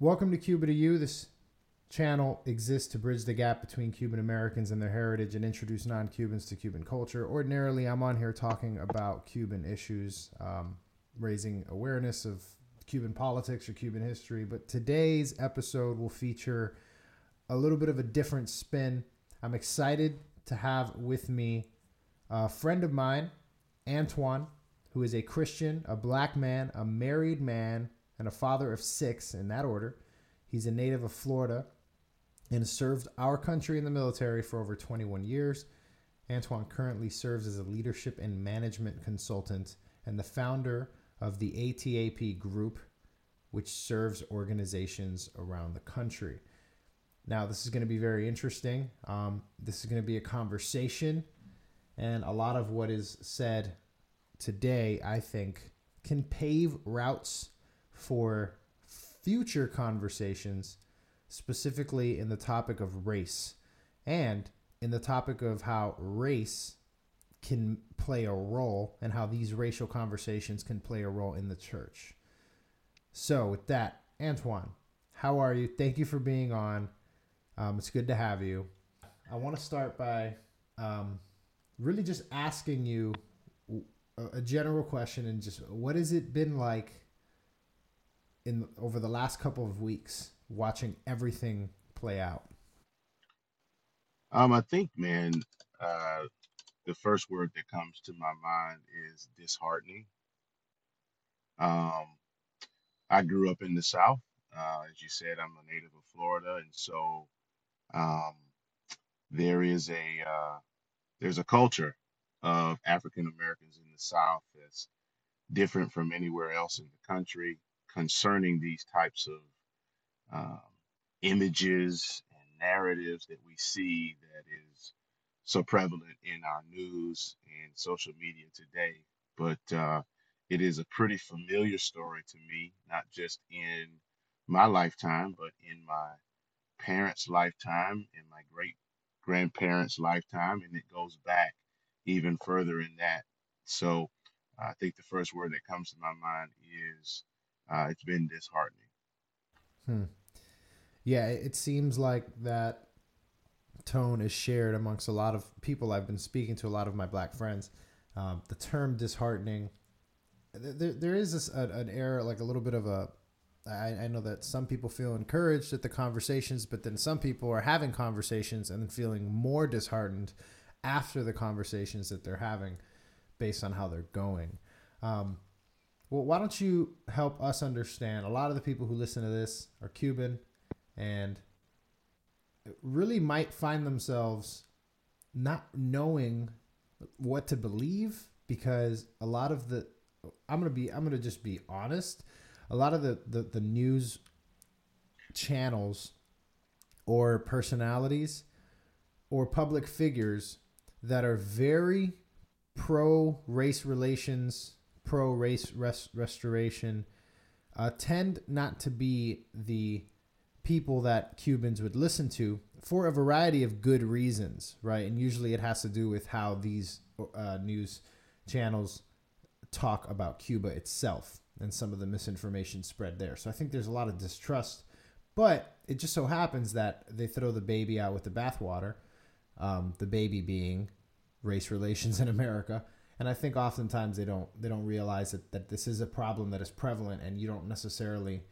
Welcome to Cuba to You. This channel exists to bridge the gap between Cuban Americans and their heritage and introduce non Cubans to Cuban culture. Ordinarily, I'm on here talking about Cuban issues, um, raising awareness of Cuban politics or Cuban history. But today's episode will feature a little bit of a different spin. I'm excited to have with me a friend of mine, Antwan, who is a Christian, a black man, a married man, and a father of six in that order. He's a native of Florida and served our country in the military for over 21 years. Antwan currently serves as a leadership and management consultant and the founder of the ATAP group, which serves organizations around the country. Now, this is going to be very interesting. Um, this is going to be a conversation, and a lot of what is said today, I think, can pave routes for future conversations, specifically in the topic of race and in the topic of how race can play a role and how these racial conversations can play a role in the church. So, with that, Antwan, how are you? Thank you for being on. Um, it's good to have you. I want to start by um, really just asking you a, a general question and just what has it been like in over the last couple of weeks watching everything play out? Um, I think, man, uh, the first word that comes to my mind is disheartening. Um, I grew up in the South. Uh, as you said, I'm a native of Florida, and so um, there is a uh, there's a culture of African Americans in the South that's different from anywhere else in the country concerning these types of um, images and narratives that we see that is so prevalent in our news and social media today. But uh, it is a pretty familiar story to me, not just in my lifetime, but in my parents' lifetime and my great grandparents' lifetime, and it goes back even further in that. So I think the first word that comes to my mind is uh, it's been disheartening. Hmm. Yeah, it seems like that tone is shared amongst a lot of people I've been speaking to, a lot of my black friends. Um, the term disheartening, there, there is this, a, an error, like a little bit of a. I, I know that some people feel encouraged at the conversations, but then some people are having conversations and feeling more disheartened after the conversations that they're having based on how they're going. Um, well, why don't you help us understand? A lot of the people who listen to this are Cuban and really might find themselves not knowing what to believe because a lot of the I'm gonna be I'm gonna just be honest. A lot of the, the, the news channels or personalities or public figures that are very pro race relations, pro race res- restoration, uh, tend not to be the people that Cubans would listen to for a variety of good reasons, right? And usually it has to do with how these uh, news channels talk about Cuba itself and some of the misinformation spread there. So I think there's a lot of distrust, but it just so happens that they throw the baby out with the bathwater. Um, the baby being race relations in America. And I think oftentimes they don't they don't realize that, that this is a problem that is prevalent and you don't necessarily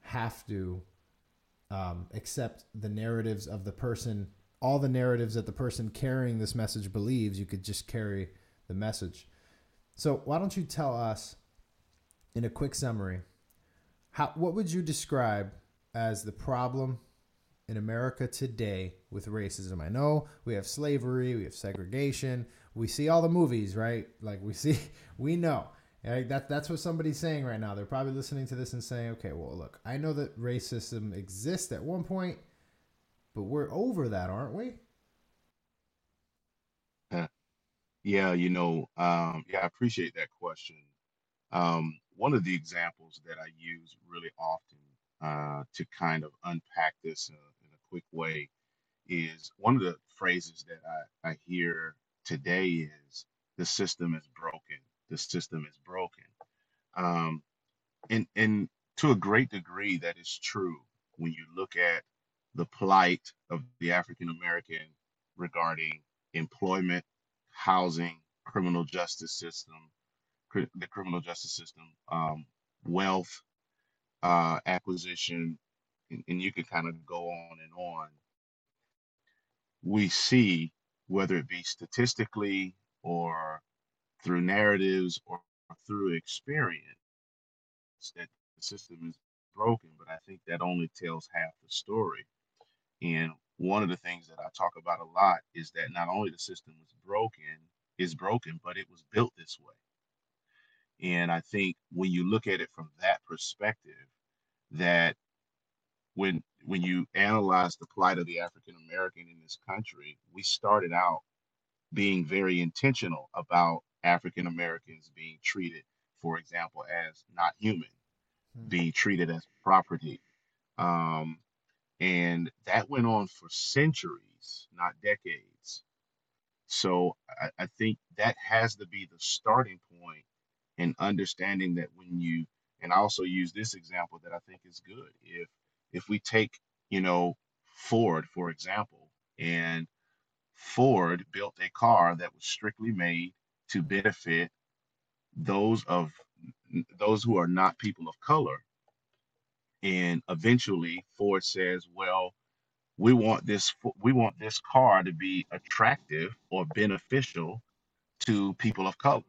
have to um, accept the narratives of the person, all the narratives that the person carrying this message believes. You could just carry the message. So why don't you tell us in a quick summary, how what would you describe as the problem in America today with racism. I know we have slavery, we have segregation, we see all the movies, right? Like we see, we know. Right? That, that's what somebody's saying right now. They're probably listening to this and saying, okay, well, look, I know that racism exists at one point, but we're over that, aren't we? Yeah, you know, um, yeah, I appreciate that question. Um, one of the examples that I use really often uh, to kind of unpack this in a, in a quick way is one of the phrases that I, I hear today is the system is broken. The system is broken. Um, in in to a great degree, that is true when you look at the plight of the African American regarding employment, housing, criminal justice system, the criminal justice system, um, wealth uh, acquisition, and, and you can kind of go on and on. We see whether it be statistically or through narratives or through experience that the system is broken, but I think that only tells half the story. And one of the things that I talk about a lot is that not only the system was broken, is broken, but it was built this way. And I think when you look at it from that perspective, that when when you analyze the plight of the African American in this country, we started out being very intentional about African Americans being treated, for example, as not human, Hmm. being treated as property. Um, and that went on for centuries, not decades. So I, I think that has to be the starting point in understanding that when you, and I also use this example that I think is good. If if we take, you know, Ford, for example, and Ford built a car that was strictly made to benefit those of those who are not people of color. And eventually Ford says, well, we want this we want this car to be attractive or beneficial to people of color.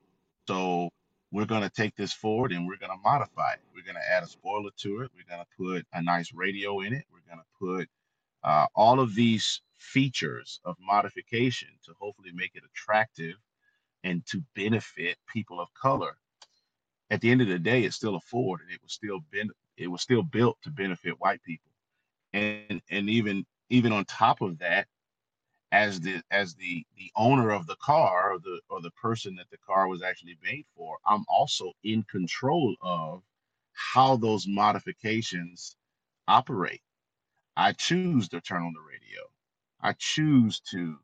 So we're going to take this forward and we're going to modify it. We're going to add a spoiler to it. We're going to put a nice radio in it. We're going to put uh, all of these features of modification to hopefully make it attractive and to benefit people of color. At the end of the day, it's still a Ford, and it was still it was still built to benefit white people. And and even even on top of that, as the as the the owner of the car or the or the person that the car was actually made for, I'm also in control of how those modifications operate. I choose to turn on the radio. I choose to,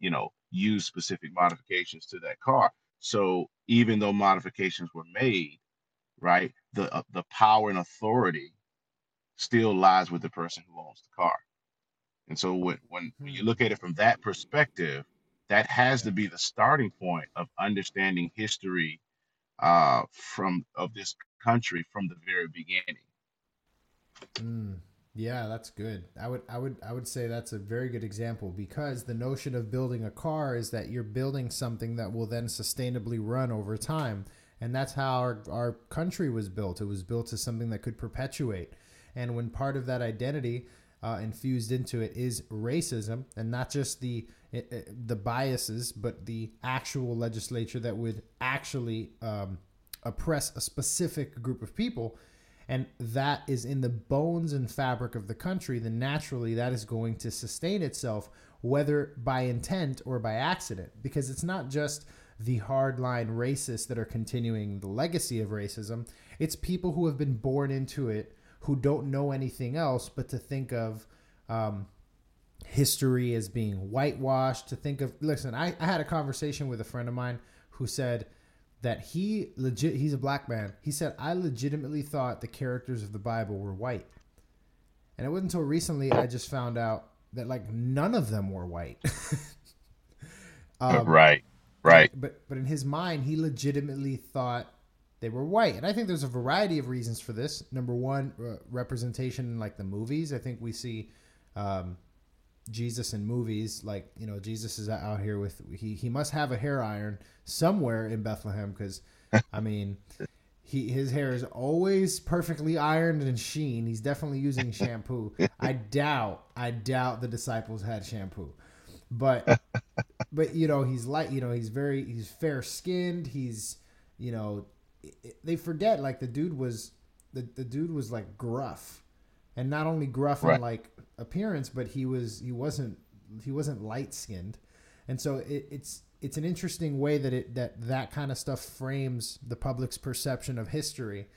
you know, use specific modifications to that car. So even though modifications were made, right, the uh, the power and authority still lies with the person who owns the car. And so when, when, when you Hmm. look at it from that perspective, that has to be the starting point of understanding history uh, from of this country from the very beginning. Mm, yeah, that's good. I would I would I would say that's a very good example because the notion of building a car is that you're building something that will then sustainably run over time. And that's how our, our country was built. It was built as something that could perpetuate. And when part of that identity uh, infused into it is racism, and not just the i- i- the biases, but the actual legislature that would actually um, oppress a specific group of people, and that is in the bones and fabric of the country, then naturally that is going to sustain itself, whether by intent or by accident, because it's not just the hardline racists that are continuing the legacy of racism. It's people who have been born into it who don't know anything else but to think of um, history as being whitewashed, to think of, listen, I, I had a conversation with a friend of mine who said, that he legit he's a black man. He said I legitimately thought the characters of the Bible were white. And it wasn't until recently I just found out that like none of them were white. um, right, right. But but in his mind he legitimately thought they were white. And I think there's a variety of reasons for this. Number one, uh, representation in like the movies. I think we see um, Jesus in movies, like you know, Jesus is out here with he he must have a hair iron somewhere in Bethlehem because, I mean, he his hair is always perfectly ironed and sheen. He's definitely using shampoo. I doubt I doubt the disciples had shampoo, but but you know he's light. You know he's very he's fair skinned. He's you know they forget like the dude was the the dude was like gruff, and not only gruff Right. in like appearance, but he was he wasn't he wasn't light skinned, and so it, it's it's an interesting way that it that that kind of stuff frames the public's perception of history.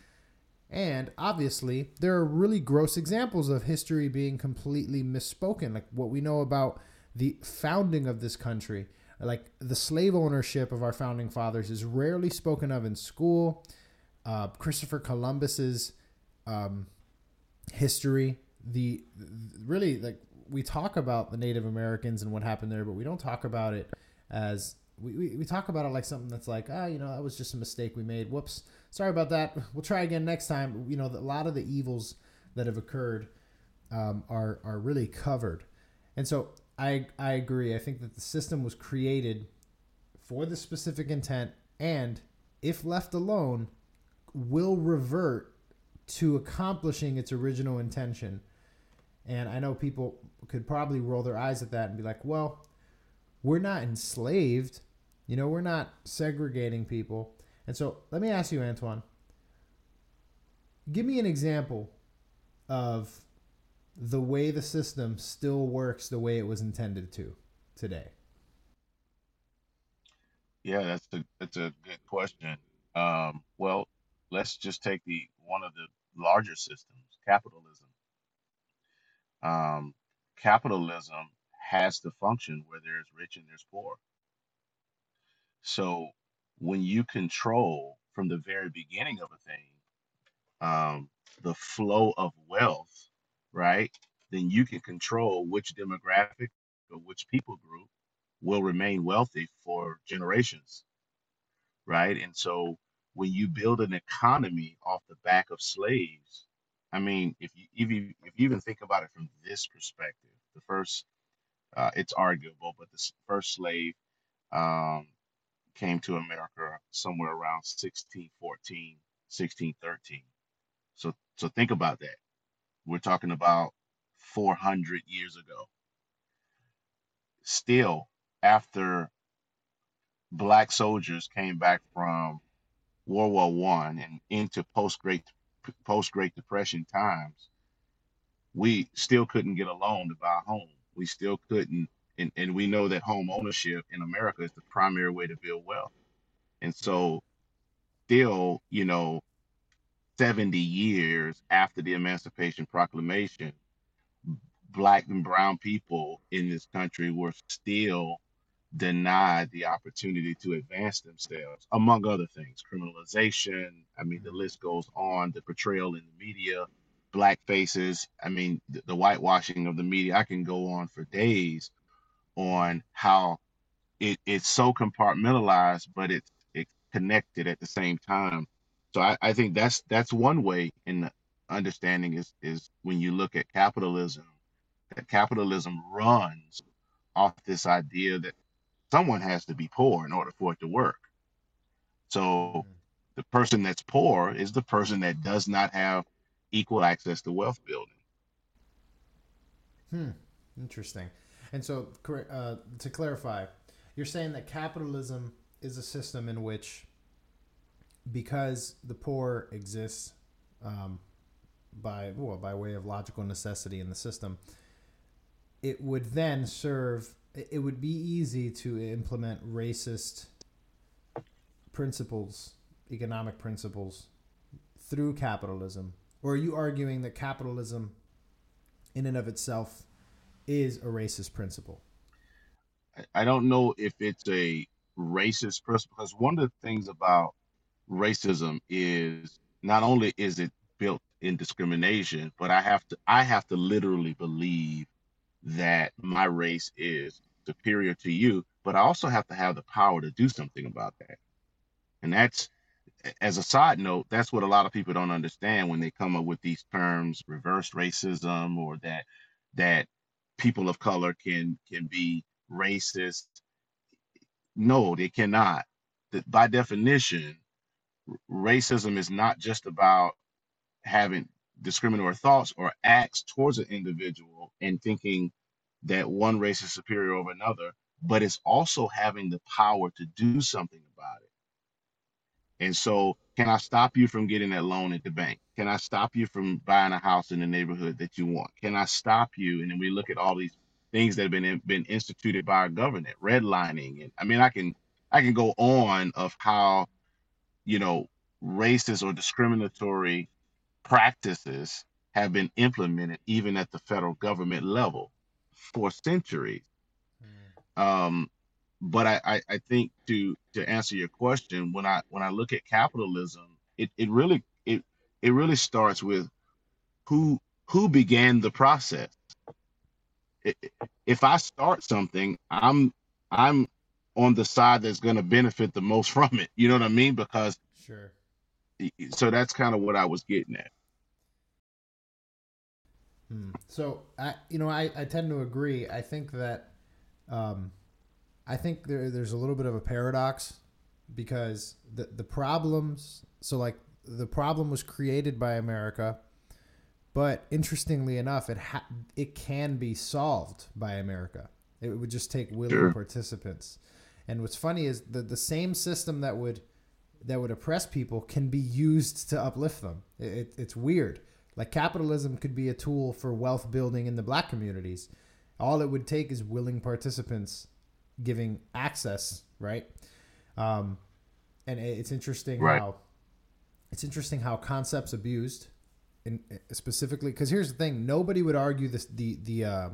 And obviously, there are really gross examples of history being completely misspoken, like what we know about the founding of this country. Like the slave ownership of our founding fathers is rarely spoken of in school. Uh, Christopher Columbus's um, history. The really like we talk about the Native Americans and what happened there, but we don't talk about it as we, we, we talk about it like something that's like ah you know that was just a mistake we made. Whoops, sorry about that. We'll try again next time. You know a lot of the evils that have occurred um, are are really covered, and so I I agree. I think that the system was created for the specific intent, and if left alone, will revert to accomplishing its original intention. And I know people could probably roll their eyes at that and be like, well, we're not enslaved. You know, we're not segregating people. And so let me ask you, Antwan, give me an example of the way the system still works the way it was intended to today. Yeah, that's a that's a good question. Um, well, let's just take the one of the larger systems, capitalism. Um, capitalism has to function where there's rich and there's poor. So when you control from the very beginning of a thing um, the flow of wealth, right? Then you can control which demographic or which people group will remain wealthy for generations, right? And so when you build an economy off the back of slaves, I mean, if you you if you even think about it from this perspective, the first uh, it's arguable, but the first slave um, came to America somewhere around 1614, 1613. So so think about that. We're talking about 400 years ago. Still, after black soldiers came back from World War One and into post Great post Great Depression times, we still couldn't get a loan to buy a home. We still couldn't, and, and we know that home ownership in America is the primary way to build wealth. And so, still, you know, 70 years after the Emancipation Proclamation, black and brown people in this country were still denied the opportunity to advance themselves, among other things, criminalization. I mean, the list goes on, the portrayal in the media, black faces. I mean, the, the whitewashing of the media. I can go on for days on how it, it's so compartmentalized, but it's it's connected at the same time. So I, I think that's that's one way in understanding is is when you look at capitalism, that capitalism runs off this idea that someone has to be poor in order for it to work. So Mhm. the person that's poor is the person that does not have equal access to wealth building. Hmm. Interesting. And so, uh, to clarify, you're saying that capitalism is a system in which, because the poor exists um, by well, by way of logical necessity in the system, it would then serve. It would be easy to implement racist principles, economic principles, through capitalism. Or are you arguing that capitalism, in and of itself, is a racist principle? I don't know if it's a racist principle because one of the things about racism is not only is it built in discrimination, but I have to I have to literally believe that my race is superior to you, but I also have to have the power to do something about that. And that's as a side note, that's what a lot of people don't understand when they come up with these terms, reverse racism, or that that people of color can can be racist. No, they cannot. That by definition, racism is not just about having discriminatory thoughts or acts towards an individual and thinking that one race is superior over another, but it's also having the power to do something about it. And so, can I stop you from getting that loan at the bank? Can I stop you from buying a house in the neighborhood that you want? Can I stop you? And then we look at all these things that have been been instituted by our government, redlining, and I mean, I can I can go on of how you know racist or discriminatory practices have been implemented even at the federal government level for centuries. Um, but I, I, I think to to answer your question, when I when I look at capitalism, it, it really it it really starts with who who began the process. If I start something, I'm I'm on the side that's going to benefit the most from it. You know what I mean? Because sure. So that's kind of what I was getting at. Hmm. So I, you know, I, I tend to agree. I think that, um, I think there, there's a little bit of a paradox because the the problems. So like the problem was created by America, but interestingly enough, it ha- it can be solved by America. It would just take willing sure. participants. And what's funny is the the same system that would that would oppress people can be used to uplift them. It, it, it's weird. Like capitalism could be a tool for wealth building in the black communities. All it would take is willing participants giving access, right? Um, and it's interesting right. how it's interesting how concepts abused, in specifically because here's the thing: nobody would argue this. The the uh,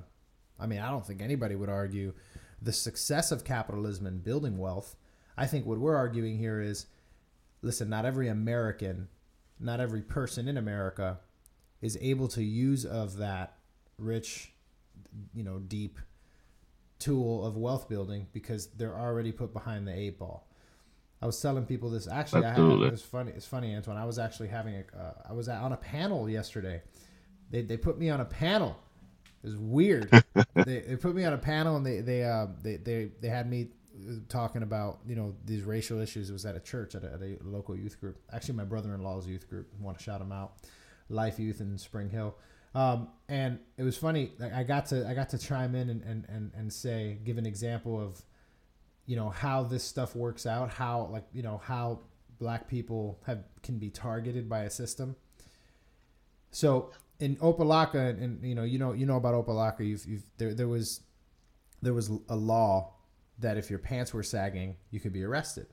I mean, I don't think anybody would argue the success of capitalism in building wealth. I think what we're arguing here is, listen, not every American, not every person in America, is able to use of that rich, you know, deep tool of wealth building because they're already put behind the eight ball. I was telling people this. Actually, I had, it was funny. It's funny, Antwan. I was actually having a. Uh, I was on a panel yesterday. They, they put me on a panel. It was weird. they, they put me on a panel and they they uh, they, they they had me talking about you know these racial issues. It was at a church at a, at a local youth group. Actually, my brother-in-law's youth group. I want to shout him out. Life Youth in Spring Hill. Um, and it was funny. I got to I got to chime in and, and, and, and say give an example of you know how this stuff works out how like you know how black people have can be targeted by a system so in Opa-locka and, and you know you know you know about Opa-locka you've, you've there there was there was a law that if your pants were sagging you could be arrested.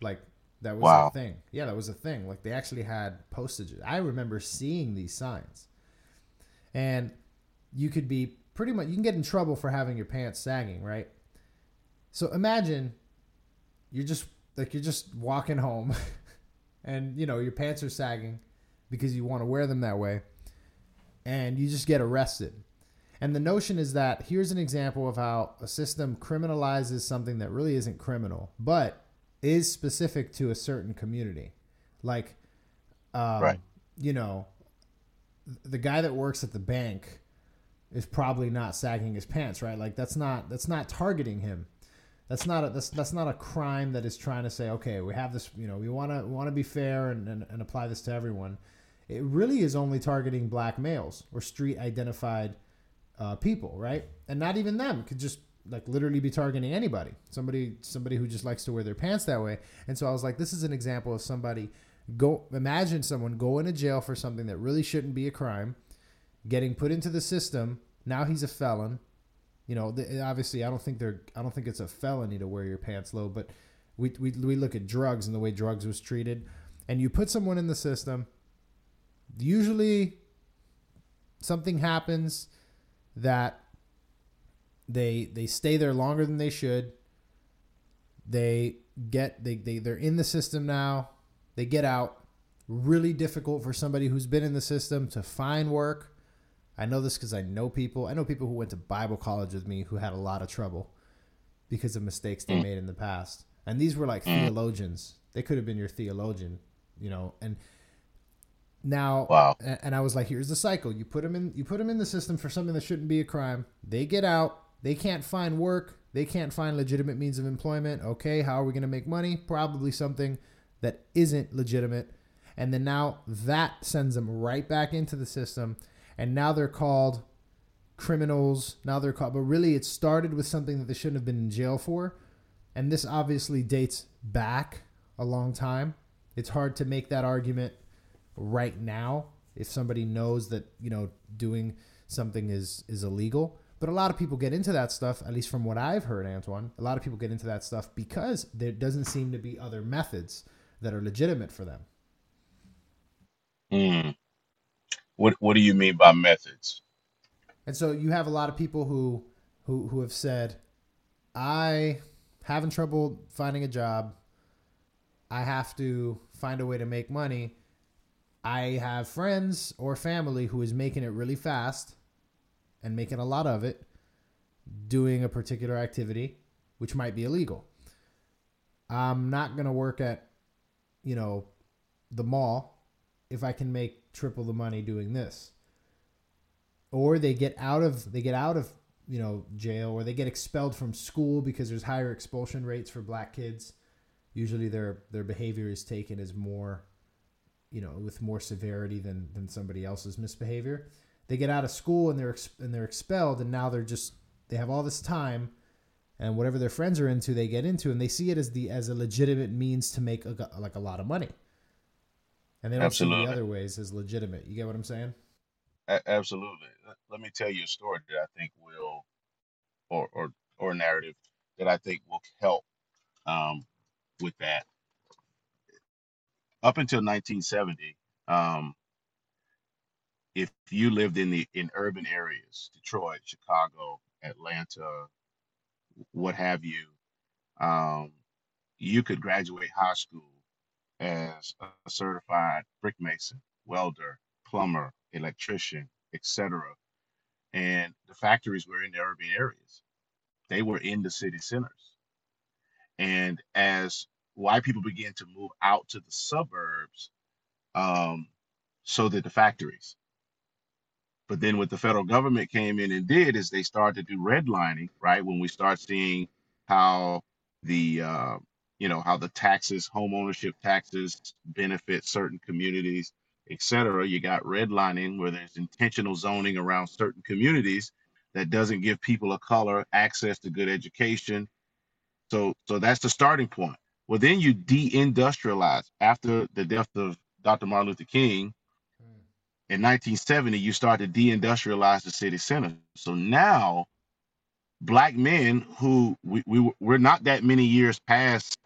Like that was wow. a thing. Yeah that was a thing. Like they actually had postages. I remember seeing these signs. And you could be pretty much you can get in trouble for having your pants sagging right? So imagine you're just like you're just walking home and you know your pants are sagging because you want to wear them that way and you just get arrested. And the notion is that here's an example of how a system criminalizes something that really isn't criminal, but is specific to a certain community. Like, um, right. you know, the guy that works at the bank is probably not sagging his pants, right? Like that's not that's not targeting him. That's not a that's, that's not a crime that is trying to say, okay, we have this, you know, we want to want to be fair and, and, and apply this to everyone. It really is only targeting black males or street identified uh, people, right? And not even them could just like literally be targeting anybody. Somebody somebody who just likes to wear their pants that way. And so I was like, this is an example of somebody go imagine someone going to jail for something that really shouldn't be a crime, getting put into the system. Now he's a felon you know, the, obviously, I don't think they're. I don't think it's a felony to wear your pants low, but we, we we look at drugs and the way drugs was treated, and you put someone in the system. Usually, something happens that they they stay there longer than they should. They get they they they're in the system now. They get out. Really difficult for somebody who's been in the system to find work I know this because I know people. I know people who went to Bible college with me who had a lot of trouble because of mistakes they mm. made in the past. And these were like mm. theologians. They could have been your theologian, you know. And now, wow. And I was like, here's the cycle. You put them in. You put them in the system for something that shouldn't be a crime. They get out. They can't find work. They can't find legitimate means of employment. Okay, how are we going to make money? Probably something that isn't legitimate. And then now that sends them right back into the system and now they're called criminals. Now they're called, but really it started with something that they shouldn't have been in jail for. And this obviously dates back a long time. It's hard to make that argument right now if somebody knows that, you know, doing something is is illegal. But a lot of people get into that stuff, at least from what I've heard, Antwan. A lot of people get into that stuff because there doesn't seem to be other methods that are legitimate for them. Mm. What What do you mean by methods? And so you have a lot of people who who who have said, "I having trouble finding a job. I have to find a way to make money." I have friends or family who is making it really fast and making a lot of it doing a particular activity, which might be illegal. I'm not going to work at, you know, the mall if I can make triple the money doing this. Or they get out of they get out of, you know, jail or they get expelled from school because there's higher expulsion rates for black kids. Usually their their behavior is taken as more you know, with more severity than than somebody else's misbehavior. They get out of school and they're and they're expelled and now they're just they have all this time and whatever their friends are into they get into and they see it as the as a legitimate means to make a, like a lot of money. And they don't Absolutely. see the other ways as legitimate. You get what i'm saying? A- absolutely. Let me tell you a story that i think will or or or narrative that i think will help um, with that up until 1970 um, if you lived in the in urban areas detroit chicago atlanta what have you, um, you could graduate high school as a certified brick mason, welder, plumber, electrician, etc. And the factories were in the urban areas. They were in the city centers. And as white people began to move out to the suburbs, um, so did the factories. But then what the federal government came in and did is they started to do redlining, right? When we start seeing how the uh, you know how the taxes, home ownership taxes, benefit certain communities, et cetera. You got redlining where there's intentional zoning around certain communities that doesn't give people of color access to good education. So so that's the starting point. Well, then you deindustrialize after the death of Dr. Martin Luther King hmm. in 1970, you start to deindustrialize the city center. So now, black men who we, we we're not that many years past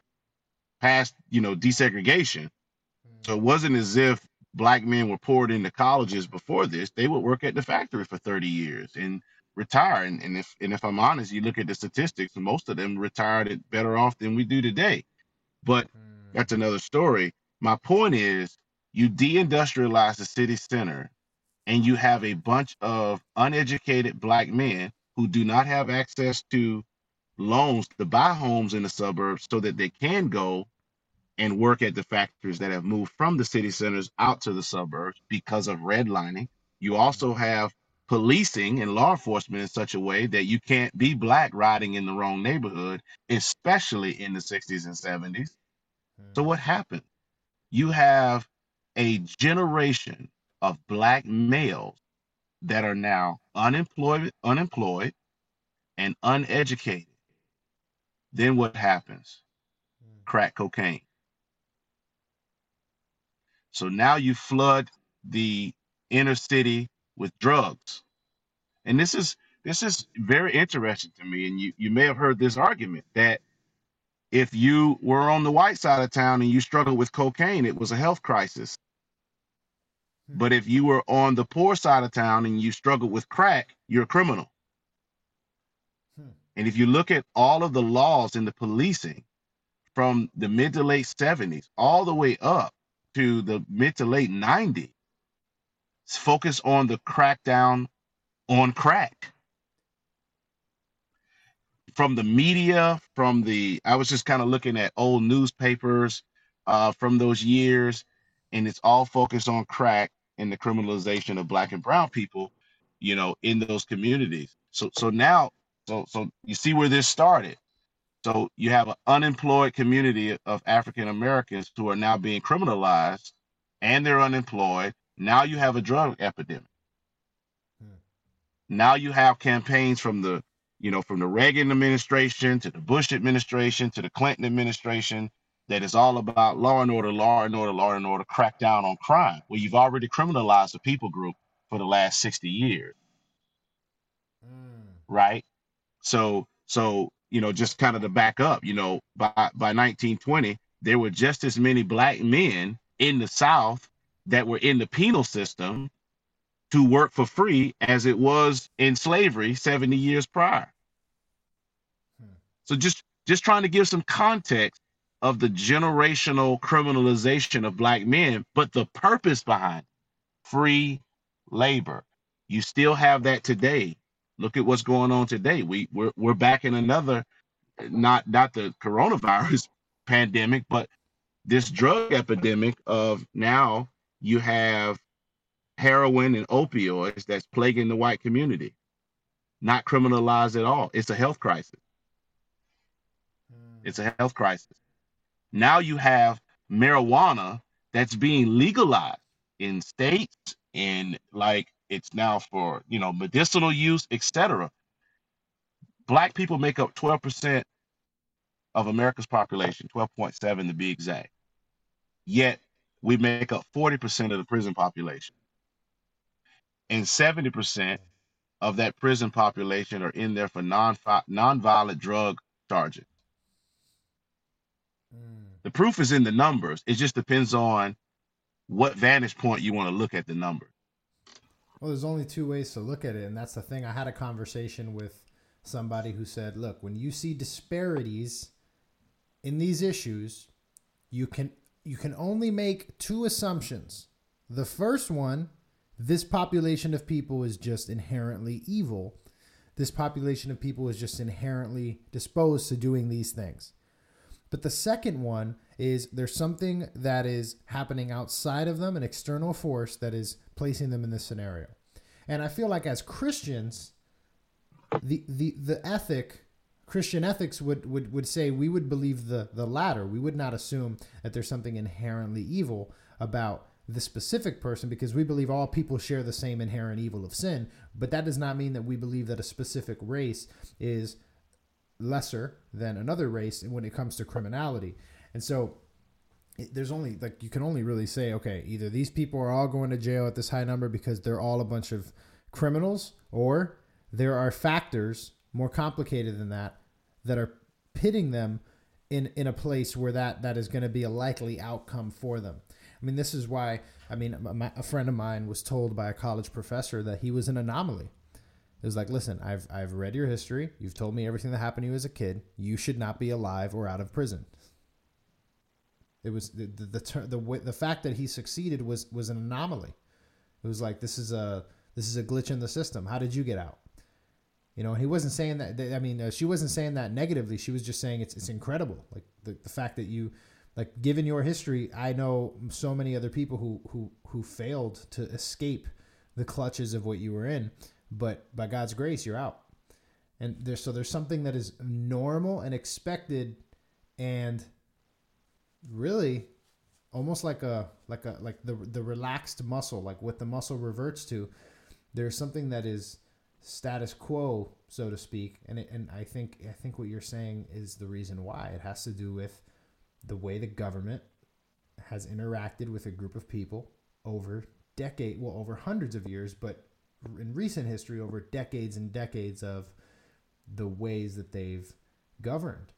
past you know desegregation. Hmm. So it wasn't as if black men were poured into colleges before this. They would work at the factory for 30 years and retire. And, and if and if I'm honest, you look at the statistics, most of them retired better off than we do today. But hmm. that's another story. My point is you deindustrialize the city center and you have a bunch of uneducated black men who do not have access to loans to buy homes in the suburbs so that they can go and work at the factories that have moved from the city centers out to the suburbs because of redlining. You also have policing and law enforcement in such a way that you can't be black riding in the wrong neighborhood, especially in the 60s and 70s. So what happened? You have a generation of black males that are now unemployed, unemployed and uneducated. Then what happens? Hmm. Crack cocaine. So now you flood the inner city with drugs. And this is this is very interesting to me. And you, you may have heard this argument that if you were on the white side of town and you struggled with cocaine, it was a health crisis. Hmm. But if you were on the poor side of town and you struggled with crack, you're a criminal. Hmm. And if you look at all of the laws in the policing from the mid to late 70s all the way up to the mid to late 90s, focus on the crackdown on crack from the media, from the I was just kind of looking at old newspapers uh, from those years, and it's all focused on crack and the criminalization of black and brown people, you know, in those communities. So so now, so so you see where this started. So you have an unemployed community of African Americans who are now being criminalized, and they're unemployed. Now you have a drug epidemic. Now you have campaigns from the you know, from the Reagan administration to the Bush administration to the Clinton administration, that is all about law and order, law and order, law and order, crack down on crime. Well, you've already criminalized the people group for the last 60 years. Mm. Right? So, so, you know, just kind of to back up, you know, by, by 1920, there were just as many black men in the South that were in the penal system to work for free as it was in slavery 70 years prior. Hmm. So just just trying to give some context of the generational criminalization of black men, but the purpose behind free labor. You still have that today. Look at what's going on today. We we're, we're back in another not not the coronavirus pandemic, but this drug epidemic of now you have heroin and opioids that's plaguing the white community. Not criminalized at all. It's a health crisis. It's a health crisis. Now you have marijuana that's being legalized in states and like it's now for you know medicinal use, etc. Black people make up 12% of America's population, 12.7 to be exact. Yet we make up 40% of the prison population. And 70% of that prison population are in there for non non-violent drug charges. Mm. The proof is in the numbers. It just depends on what vantage point you want to look at the numbers. Well, there's only two ways to look at it, and that's the thing. I had a conversation with somebody who said, "Look, when you see disparities in these issues, you can you can only make two assumptions. The first one, this population of people is just inherently evil. This population of people is just inherently disposed to doing these things. But the second one is there's something that is happening outside of them, an external force that is placing them in this scenario. And I feel like as Christians, the the the ethic Christian ethics would, would, would say we would believe the, the latter. We would not assume that there's something inherently evil about the specific person because we believe all people share the same inherent evil of sin. But that does not mean that we believe that a specific race is lesser than another race when it comes to criminality. And so there's only like you can only really say okay either these people are all going to jail at this high number because they're all a bunch of criminals or there are factors more complicated than that that are pitting them in in a place where that that is going to be a likely outcome for them. I mean, this is why I mean a friend of mine was told by a college professor that he was an anomaly. It was like, listen, I've I've read your history. You've told me everything that happened to you as a kid. You should not be alive or out of prison. It was the the the the, the fact that he succeeded was was an anomaly. It was like this is a this is a glitch in the system. How did you get out? You know, he wasn't saying that. I mean, uh, she wasn't saying that negatively. She was just saying it's it's incredible. Like the, the fact that you, like, given your history, I know so many other people who who who failed to escape the clutches of what you were in, but by God's grace, you're out. And there's so there's something that is normal and expected, and really, almost like a like a like the the relaxed muscle, like what the muscle reverts to. There's something that is status quo, so to speak. And it, and I think I think what you're saying is the reason why. It has to do with the way the government has interacted with a group of people over decade, well, over hundreds of years, but in recent history, over decades and decades of the ways that they've governed.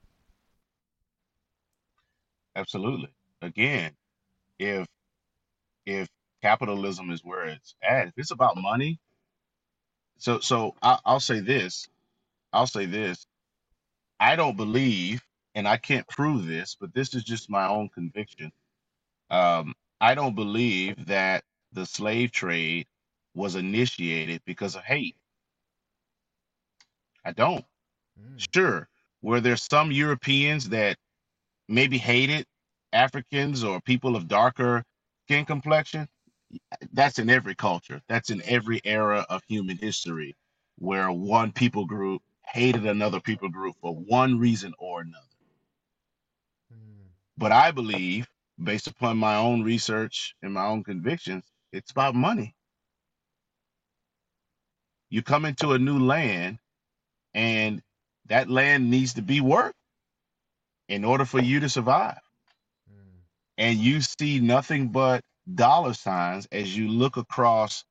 Absolutely. Again, if if capitalism is where it's at, if it's about money, so so I, I'll say this. I'll say this. I don't believe, and I can't prove this, but this is just my own conviction. Um, I don't believe that the slave trade was initiated because of hate. I don't. Mm. Sure, were there some Europeans that maybe hated Africans or people of darker skin complexion? that's in every culture. That's in every era of human history where one people group hated another people group for one reason or another. But I believe, based upon my own research and my own convictions, it's about money. You come into a new land and that land needs to be worked in order for you to survive. Mm. And you see nothing but dollar signs as you look across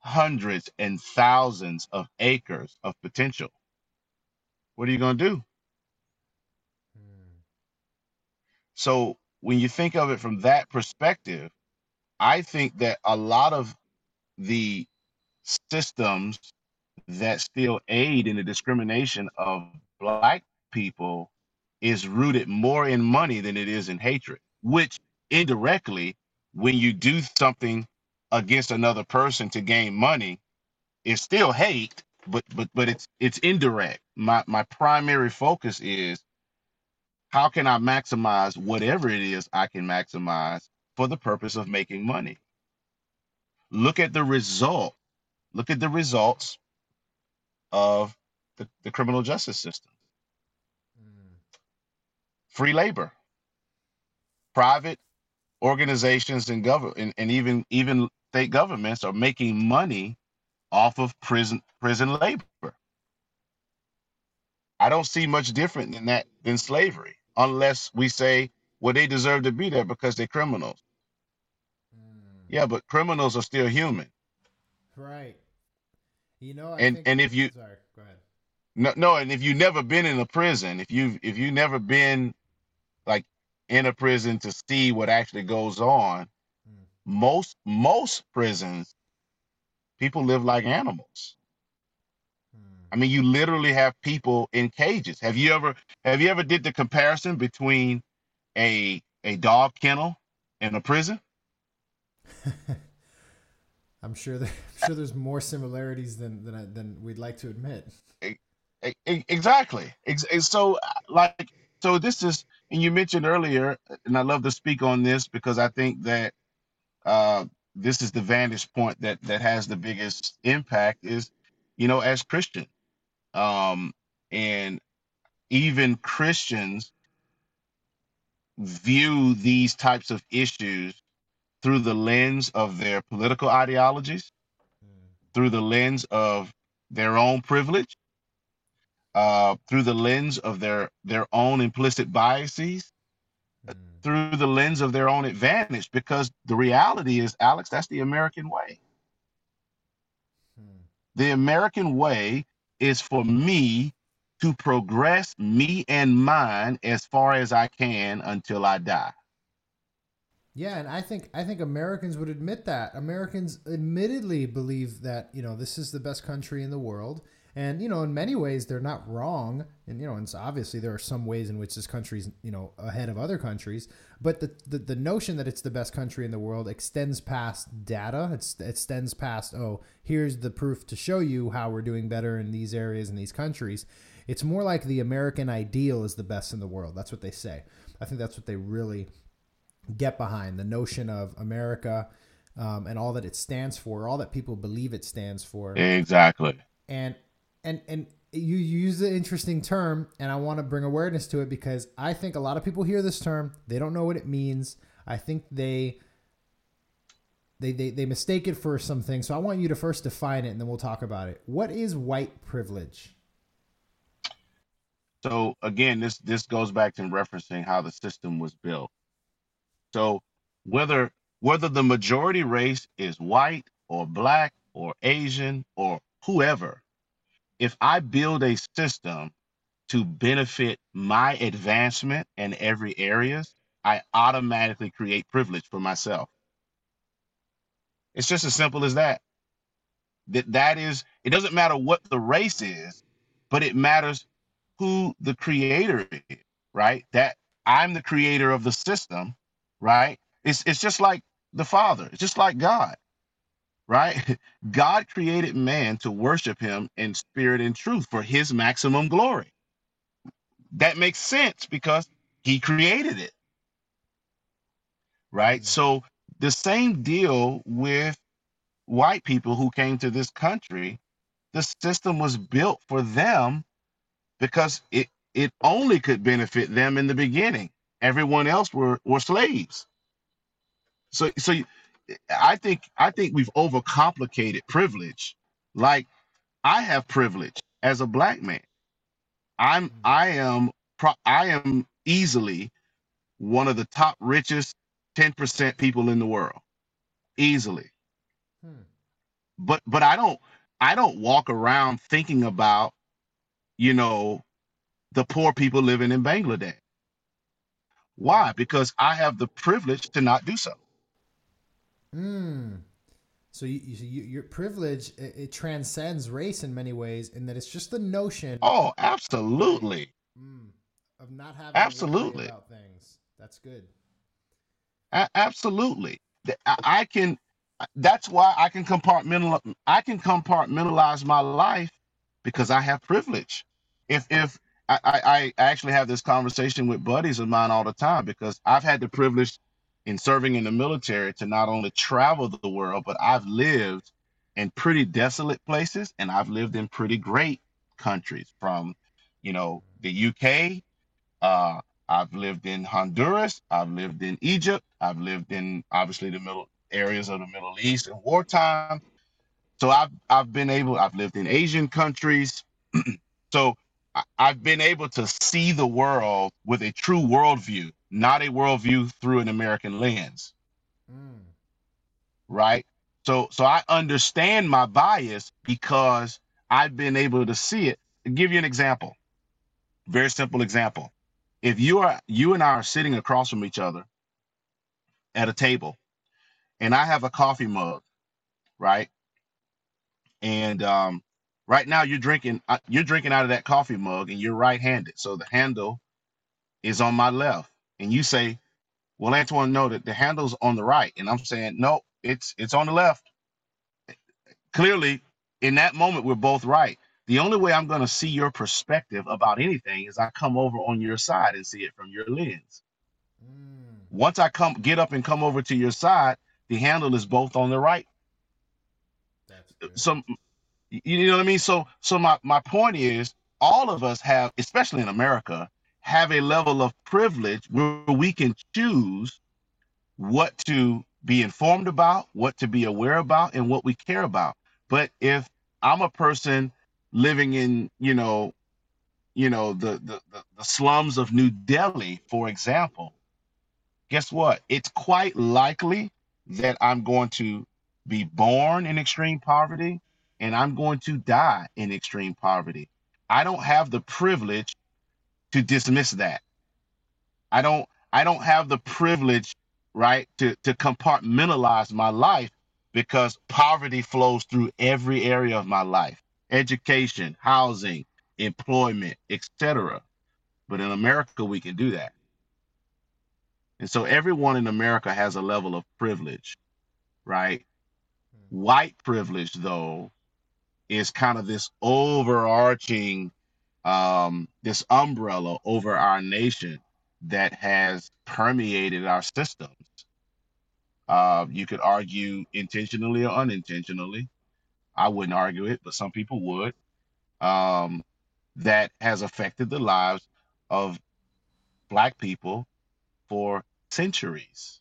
hundreds and thousands of acres of potential. What are you going to do? Hmm. So, when you think of it from that perspective, I think that a lot of the systems that still aid in the discrimination of black people is rooted more in money than it is in hatred, which indirectly, when you do something against another person to gain money, is still hate, but but but it's it's indirect. My my primary focus is how can I maximize whatever it is I can maximize for the purpose of making money. Look at the result. Look at the results of the, the criminal justice system. Mm. Free labor, private organizations and government and, and even even state governments are making money off of prison prison labor. I don't see much different than that than slavery, unless we say, well, they deserve to be there because they're criminals. Mm. Yeah, but criminals are still human. Right. You know, I And think. and if you Sorry, go ahead. no no, and if you've never been in a prison, if you've if you never been like in a prison to see what actually goes on, Mm. most most prisons people live like animals. I mean, you literally have people in cages. Have you ever have you ever did the comparison between a a dog kennel and a prison? I'm sure there, I'm sure there's more similarities than than I, than we'd like to admit. Exactly. So, like, so this is, and you mentioned earlier, and I love to speak on this because I think that uh, this is the vantage point that that has the biggest impact. Is, you know, as Christian, um, and even Christians view these types of issues through the lens of their political ideologies, Mm. through the lens of their own privilege uh, through the lens of their their own implicit biases, Mm. through the lens of their own advantage. Because the reality is, Alex, that's the American way. Mm. The American way is for me to progress me and mine as far as I can until I die. Yeah, and I think I think Americans would admit that. Americans admittedly believe that, you know, this is the best country in the world. And, you know, in many ways they're not wrong. And, you know, and it's obviously there are some ways in which this country's, you know, ahead of other countries. But the, the, the notion that it's the best country in the world extends past data. It's, it extends past, oh, here's the proof to show you how we're doing better in these areas in these countries. It's more like the American ideal is the best in the world. That's what they say. I think that's what they really get behind the notion of America um, and all that it stands for, all that people believe it stands for, Exactly. and and and you, use the interesting term, and I want to bring awareness to it because I think a lot of people hear this term, they don't know what it means. I think they. They, they, they mistake it for something. So I want you to first define it and then we'll talk about it. What is white privilege? So again, this this goes back to referencing how the system was built. So whether whether the majority race is white or black or Asian or whoever, if I build a system to benefit my advancement in every areas, I automatically create privilege for myself. It's just as simple as that. That that is it doesn't matter what the race is, but it matters who the creator is, right? That I'm the creator of the system, right? It's it's just like the Father, it's just like God, right? God created man to worship him in spirit and truth for his maximum glory. That makes sense because he created it. Right? So the same deal with white people who came to this country, the system was built for them because it it only could benefit them in the beginning. Everyone else were were slaves. So so I think I think we've overcomplicated privilege. Like I have privilege as a black man. I'm Mhm. I am pro, I am easily one of the top richest 10% people in the world. Easily. Hmm. But but I don't I don't walk around thinking about you know the poor people living in Bangladesh. Why? Because I have the privilege to not do so. Mm. So you, you, you, your privilege it, it transcends race in many ways, in that it's just the notion. Oh, absolutely. Mm. of not having to Absolutely. about things. That's good. A- absolutely. I, I can. That's why I can compartmental. I can compartmentalize my life because I have privilege. If if I, I, I actually have this conversation with buddies of mine all the time because I've had the privilege in serving in the military to not only travel the world, but I've lived in pretty desolate places and I've lived in pretty great countries from, you know, the UK uh, I've lived in Honduras. I've lived in Egypt. I've lived in obviously the middle areas of the Middle East in wartime. So I've I've been able. I've lived in Asian countries. so I've been able to see the world with a true worldview, not a worldview through an American lens, Mm. right? So so I understand my bias because I've been able to see it. To give you an example, very simple example. If you are you and I are sitting across from each other at a table, and I have a coffee mug, right? And um, right now you're drinking uh, you're drinking out of that coffee mug, and you're right-handed, so the handle is on my left. And you say, "Well, Antwan, no, that the handle's on the right," and I'm saying, "No, it's it's on the left." Clearly, in that moment, we're both right. The only way I'm going to see your perspective about anything is I come over on your side and see it from your lens. Mm. Once I come get up and come over to your side, the handle is both on the right. That's good. So you you know what I mean? So so my my point is all of us have, especially in America, have a level of privilege where we can choose what to be informed about, what to be aware about, and what we care about. But if I'm a person living in, you know, you know, the the, the, slums of New Delhi, for example, guess what? It's quite likely that I'm going to be born in extreme poverty and I'm going to die in extreme poverty. I don't have the privilege to dismiss that. I don't I don't have the privilege, right, to to compartmentalize my life because poverty flows through every area of my life. Education, housing, employment, etc. But in America we can do that. And so everyone in America has a level of privilege, right? Mm. White privilege though is kind of this overarching um this umbrella over our nation that has permeated our systems. Uh, you could argue intentionally or unintentionally. I wouldn't argue it, but some people would. Um, that has affected the lives of black people for centuries.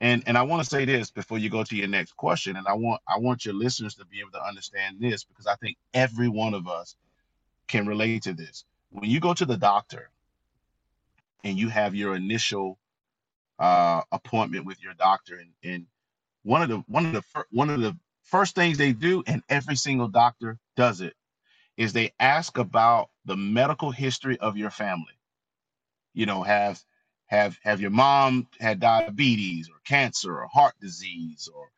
And and I want to say this before you go to your next question, and I want I want your listeners to be able to understand this because I think every one of us can relate to this. When you go to the doctor and you have your initial uh, appointment with your doctor, and, and one of the one of the fir- one of the first things they do, and every single doctor does it, is they ask about the medical history of your family. You know, have have have your mom had diabetes or cancer or heart disease or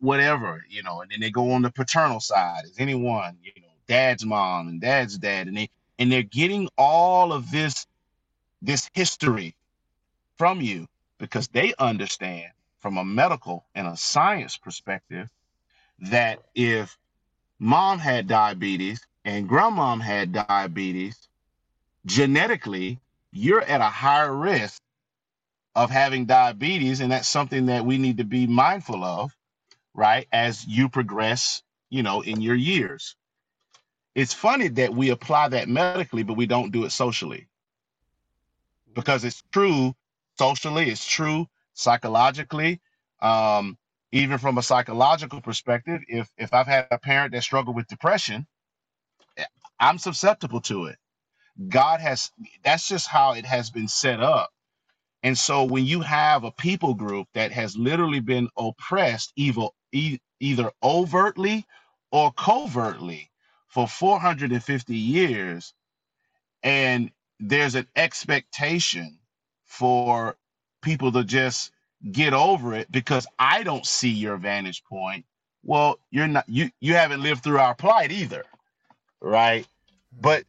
whatever, you know, and then they go on the paternal side. Is anyone, you know, dad's mom and dad's dad, and they and they're getting all of this this history from you because they understand from a medical and a science perspective that if mom had diabetes and grandmom had diabetes, genetically, you're at a higher risk of having diabetes. And that's something that we need to be mindful of, right? As you progress, you know, in your years. It's funny that we apply that medically, but we don't do it socially because it's true socially, it's true psychologically. Um, even from a psychological perspective, if if I've had a parent that struggled with depression, I'm susceptible to it. God has that's just how it has been set up. And so when you have a people group that has literally been oppressed evil e- either overtly or covertly for 450 years and there's an expectation for people to just get over it because I don't see your vantage point. Well, you're not you you haven't lived through our plight either, right? But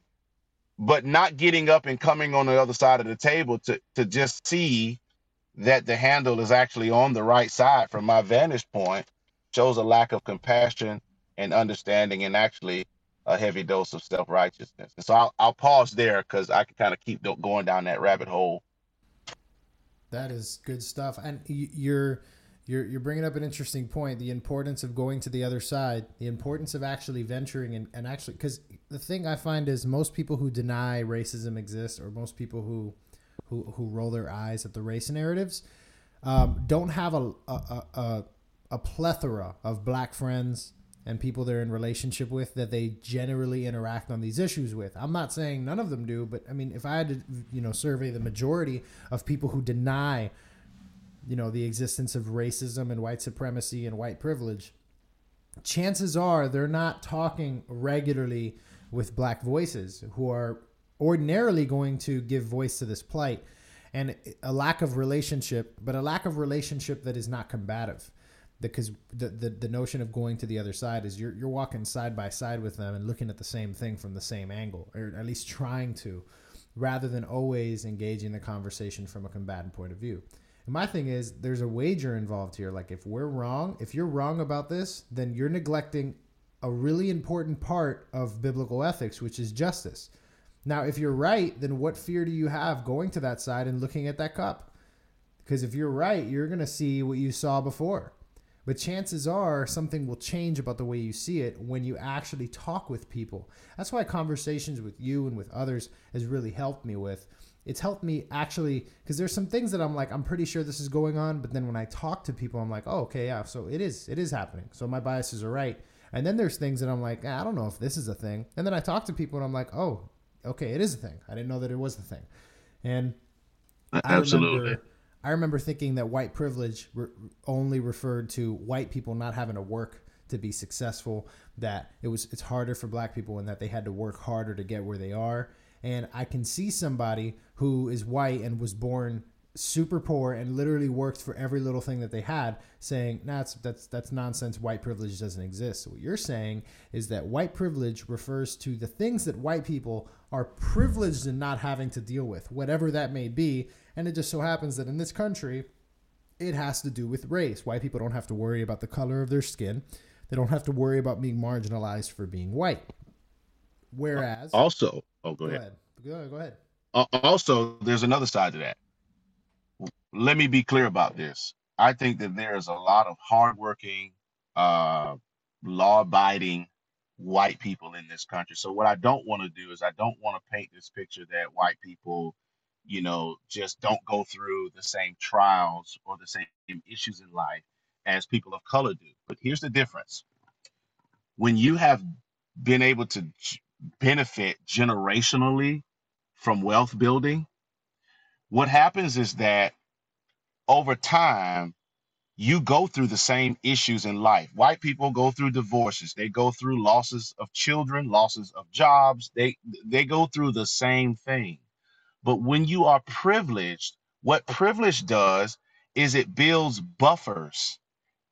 but not getting up and coming on the other side of the table to to just see that the handle is actually on the right side from my vantage point shows a lack of compassion and understanding and actually a heavy dose of self-righteousness. And so I'll, I'll pause there because I can kind of keep going down that rabbit hole. That is good stuff. And you're you're you're bringing up an interesting point the importance of going to the other side the importance of actually venturing and, and actually because the thing i find is most people who deny racism exists or most people who who, who roll their eyes at the race narratives um, don't have a, a, a, a plethora of black friends and people they're in relationship with that they generally interact on these issues with. I'm not saying none of them do, but I mean, if I had to, you know, survey the majority of people who deny you know the existence of racism and white supremacy and white privilege chances are they're not talking regularly with black voices who are ordinarily going to give voice to this plight and a lack of relationship but a lack of relationship that is not combative because the, the, the notion of going to the other side is you're, you're walking side by side with them and looking at the same thing from the same angle or at least trying to rather than always engaging the conversation from a combatant point of view and my thing is, there's a wager involved here. Like, if we're wrong, if you're wrong about this, then you're neglecting a really important part of biblical ethics, which is justice. Now, if you're right, then what fear do you have going to that side and looking at that cup? Because if you're right, you're going to see what you saw before. But chances are something will change about the way you see it when you actually talk with people. That's why conversations with you and with others has really helped me with it's helped me actually because there's some things that I'm like I'm pretty sure this is going on, but then when I talk to people, I'm like, oh okay, yeah, so it is it is happening. So my biases are right. And then there's things that I'm like, ah, I don't know if this is a thing. And then I talk to people and I'm like, oh, okay, it is a thing. I didn't know that it was a thing. And absolutely. I remember, I remember thinking that white privilege re- only referred to white people not having to work to be successful. That it was it's harder for black people and that they had to work harder to get where they are and I can see somebody who is white and was born super poor and literally worked for every little thing that they had saying nah, that's that's that's nonsense white privilege doesn't exist so what you're saying is that white privilege refers to the things that white people are privileged in not having to deal with whatever that may be and it just so happens that in this country it has to do with race white people don't have to worry about the color of their skin they don't have to worry about being marginalized for being white whereas also Oh, go, go ahead. ahead. Go ahead. Go ahead. Uh, also, there's another side to that. Let me be clear about this. I think that there's a lot of hardworking, uh, law-abiding white people in this country. So what I don't want to do is I don't want to paint this picture that white people, you know, just don't go through the same trials or the same issues in life as people of color do. But here's the difference. When you have been able to benefit generationally from wealth building, what happens is that over time, you go through the same issues in life. White people go through divorces, they go through losses of children, losses of jobs, they they go through the same thing. But when you are privileged, what privilege does is it builds buffers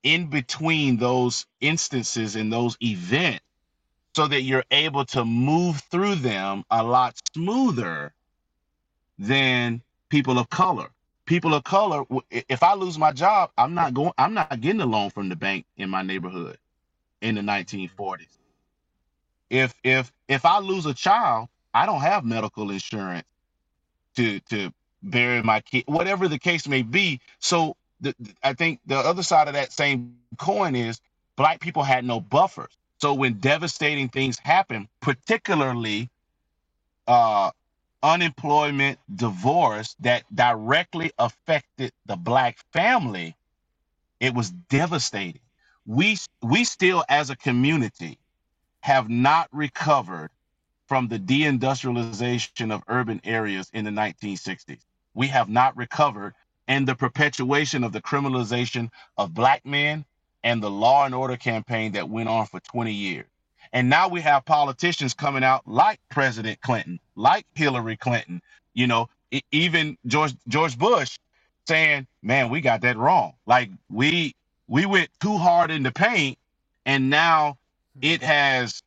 in between those instances and those events so that you're able to move through them a lot smoother than people of color. People of color, if I lose my job, I'm not going I'm not getting a loan from the bank in my neighborhood in the 1940s. If if if I lose a child, I don't have medical insurance to to bury my kid, whatever the case may be. So the, I think the other side of that same coin is black people had no buffers. So when devastating things happen, particularly uh, unemployment, divorce that directly affected the black family, it was devastating. We we still as a community have not recovered from the deindustrialization of urban areas in the 1960s. We have not recovered and the perpetuation of the criminalization of black men and the law and order campaign that went on for 20 years. And now we have politicians coming out like President Clinton, like Hillary Clinton, you know, even George George Bush saying, "Man, we got that wrong. Like we we went too hard in the paint and now it mm-hmm. has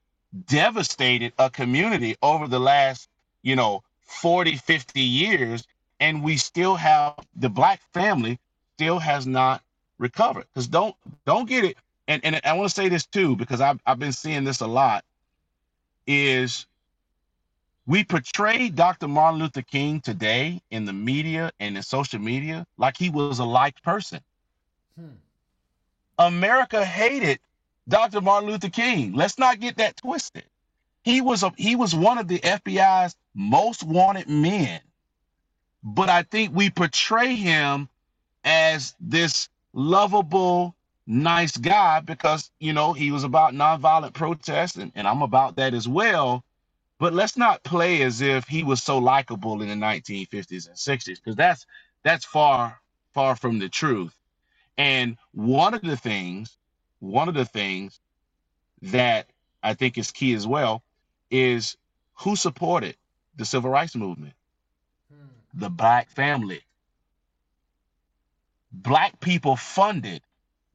devastated a community over the last, you know, 40, 50 years, and we still have the black family still has not recovered. Because don't don't get it, and, and I want to say this too, because I've I've been seeing this a lot, is we portray Dr. Martin Luther King today in the media and in social media like he was a liked person. Hmm. America hated Dr. Martin Luther King. Let's not get that twisted. He was a he was one of the FBI's most wanted men. But I think we portray him as this lovable, nice guy because you know he was about nonviolent protest, and, and I'm about that as well. But let's not play as if he was so likable in the 1950s and 60s, because that's that's far far from the truth. And one of the things, one of the things that I think is key as well is who supported the civil rights movement? Hmm. The black family. Black people funded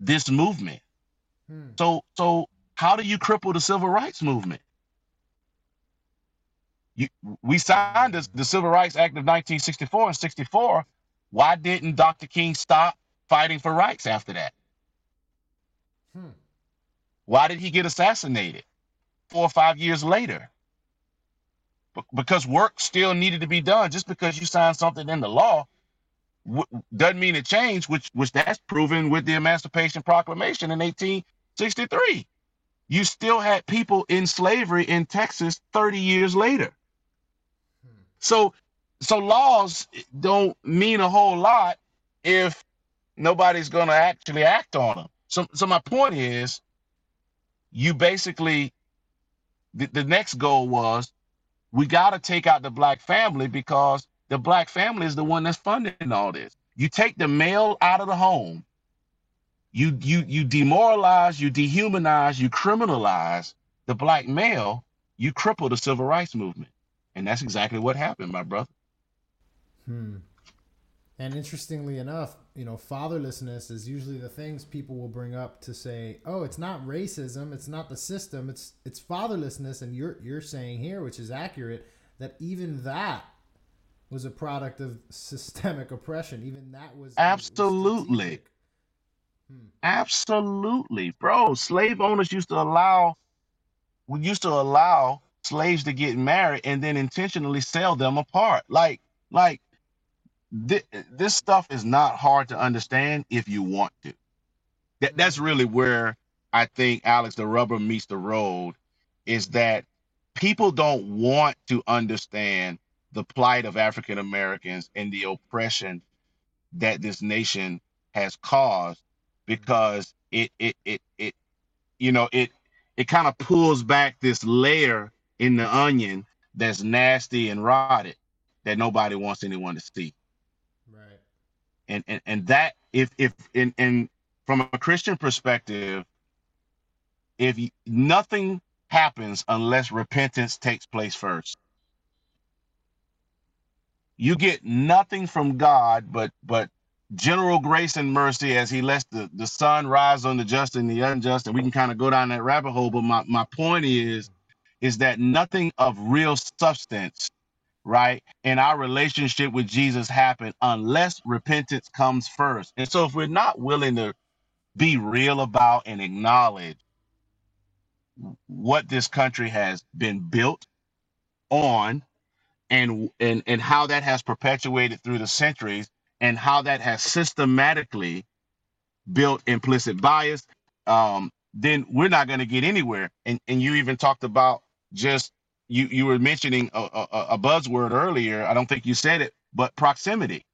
this movement. Hmm. So so how do you cripple the civil rights movement? You, we signed the, the Civil Rights Act of 1964 and 64. Why didn't Dr. King stop fighting for rights after that? Hmm. Why did he get assassinated four or five years later? because work still needed to be done. Just because you signed something in the law doesn't mean it changed, which which that's proven with the Emancipation Proclamation in 1863. You still had people in slavery in Texas 30 years later. So so laws don't mean a whole lot if nobody's going to actually act on them. So so my point is you basically the, the next goal was we got to take out the black family because the black family is the one that's funding all this. You take the male out of the home, you you you demoralize, you dehumanize, you criminalize the black male, you cripple the civil rights movement. And that's exactly what happened, my brother. Hmm. And interestingly enough, you know, fatherlessness is usually the things people will bring up to say, "Oh, it's not racism, it's not the system, it's it's fatherlessness." And you're you're saying here, which is accurate, that even that was a product of systemic oppression. Even that was absolutely, hmm. absolutely, bro. Slave owners used to allow, we used to allow slaves to get married and then intentionally sell them apart. Like, like th- this stuff is not hard to understand if you want to. That that's really where I think Alex the rubber meets the road is that people don't want to understand the plight of African Americans and the oppression that this nation has caused because it it it it you know it it kind of pulls back this layer in the onion that's nasty and rotted that nobody wants anyone to see. Right. And and, and that if if in and from a Christian perspective, if nothing happens unless repentance takes place first. You get nothing from God but but general grace and mercy as he lets the, the sun rise on the just and the unjust, and we can kind of go down that rabbit hole. But my, my point is is that nothing of real substance, right, in our relationship with Jesus happen unless repentance comes first. And so if we're not willing to be real about and acknowledge what this country has been built on and and and how that has perpetuated through the centuries and how that has systematically built implicit bias um, then we're not going to get anywhere and and you even talked about just you you were mentioning a, a, a buzzword earlier. I don't think you said it, but proximity.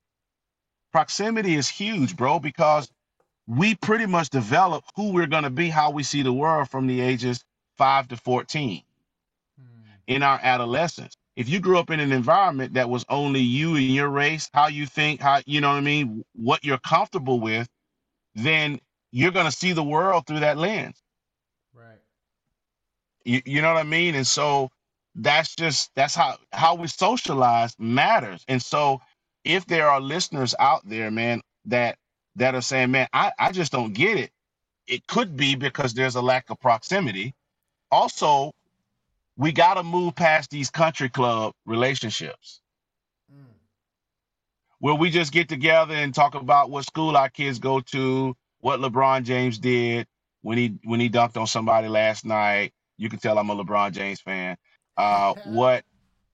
Proximity is huge, bro, because we pretty much develop who we're going to be, how we see the world from the ages five to 14 hmm. in our adolescence. If you grew up in an environment that was only you and your race, how you think, how you know what I mean, what you're comfortable with, then you're going to see the world through that lens. You, you know what I mean? And so that's just that's how how we socialize matters. And so if there are listeners out there, man, that that are saying, man, I, I just don't get it. It could be because there's a lack of proximity. Also, we got to move past these country club relationships Mm. where we just get together and talk about what school our kids go to, what LeBron James did when he when he dunked on somebody last night. You can tell I'm a LeBron James fan. Uh, what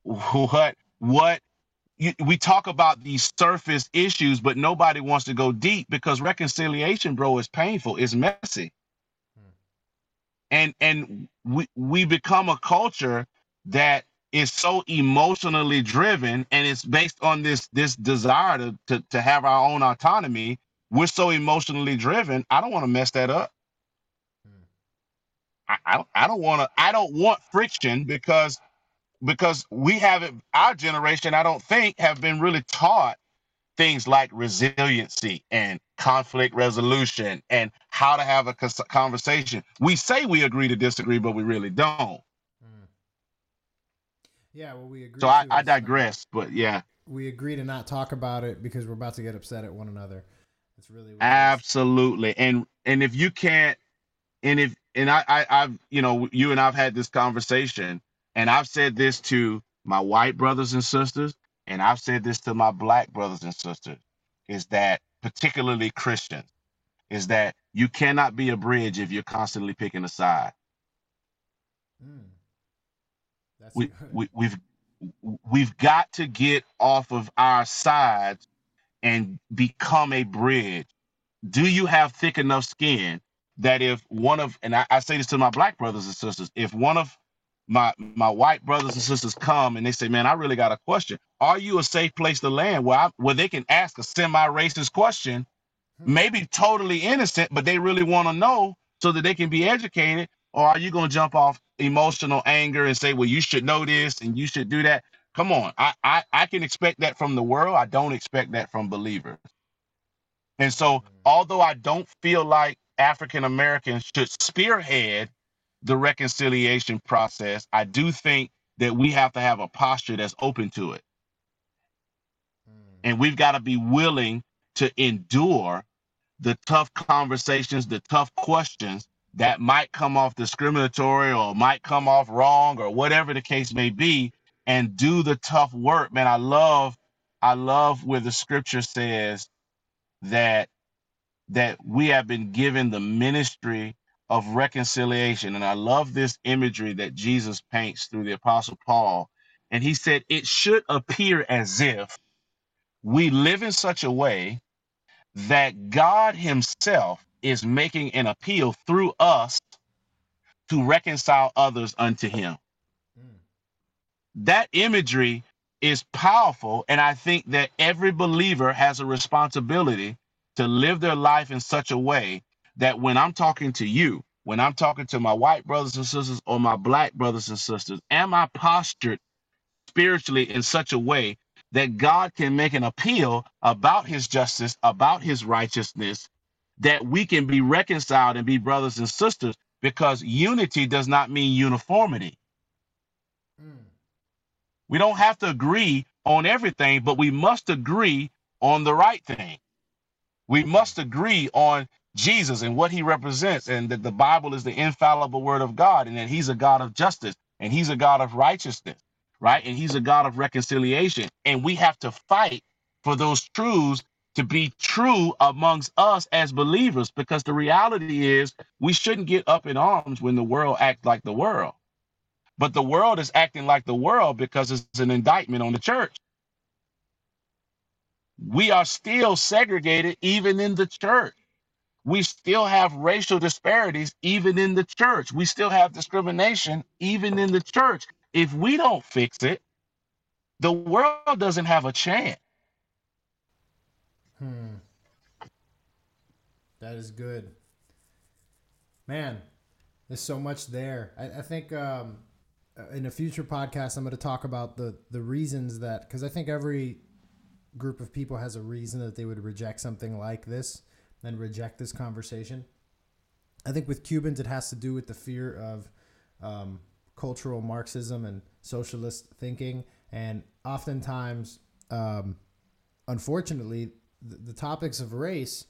what what you, we talk about these surface issues, but nobody wants to go deep because reconciliation, bro, is painful. It's messy. And and we we become a culture that is so emotionally driven, and it's based on this this desire to to, to have our own autonomy. We're so emotionally driven. I don't want to mess that up. Hmm. I, I don't I don't want to I don't want friction because because we haven't our generation I don't think have been really taught things like resiliency and conflict resolution and how to have a conversation. We say we agree to disagree, but we really don't. Mm. Yeah, well, we agree. So I, I digress, but yeah, we agree to not talk about it because we're about to get upset at one another. It's really absolutely. And and if you can't, and if and I, I I've you know you and I've had this conversation, and I've said this to my white brothers and sisters, and I've said this to my black brothers and sisters, is that particularly Christians, is that you cannot be a bridge if you're constantly picking a side. Mm. That's we, good. we we've we've got to get off of our sides and become a bridge. Do you have thick enough skin that if one of and I, I say this to my black brothers and sisters, if one of my my white brothers and sisters come and they say, "Man, I really got a question. Are you a safe place to land where I, where they can ask a semi-racist question, Hmm. maybe totally innocent, but they really want to know so that they can be educated? Or are you going to jump off emotional anger and say, "Well, you should know this and you should do that"? Come on, I I, I can expect that from the world. I don't expect that from believers. And so, Mm. although I don't feel like African Americans should spearhead the reconciliation process, I do think that we have to have a posture that's open to it. And we've got to be willing to endure the tough conversations, the tough questions that might come off discriminatory or might come off wrong or whatever the case may be and do the tough work. Man, I love I love where the scripture says that that we have been given the ministry of reconciliation and I love this imagery that Jesus paints through the apostle Paul and he said it should appear as if we live in such a way that God Himself is making an appeal through us to reconcile others unto Him. Mm. That imagery is powerful, and I think that every believer has a responsibility to live their life in such a way that when I'm talking to you, when I'm talking to my white brothers and sisters or my black brothers and sisters, am I postured spiritually in such a way that God can make an appeal about his justice, about his righteousness, that we can be reconciled and be brothers and sisters because unity does not mean uniformity. Mm. We don't have to agree on everything, but we must agree on the right thing. We must agree on Jesus and what he represents, and that the Bible is the infallible word of God, and that he's a God of justice and he's a God of righteousness, right? And he's a God of reconciliation. And we have to fight for those truths to be true amongst us as believers, because the reality is we shouldn't get up in arms when the world acts like the world. But the world is acting like the world because it's an indictment on the church. We are still segregated even in the church. We still have racial disparities even in the church. We still have discrimination even in the church. If we don't fix it, the world doesn't have a chance. Hmm. That is good. Man, there's so much there. I, I think um, uh, in a future podcast, I'm going to talk about the, the reasons that, because I think every group of people has a reason that they would reject something like this and reject this conversation. I think with Cubans, it has to do with the fear of um, cultural Marxism and socialist thinking. And oftentimes, um, unfortunately, the, the topics of race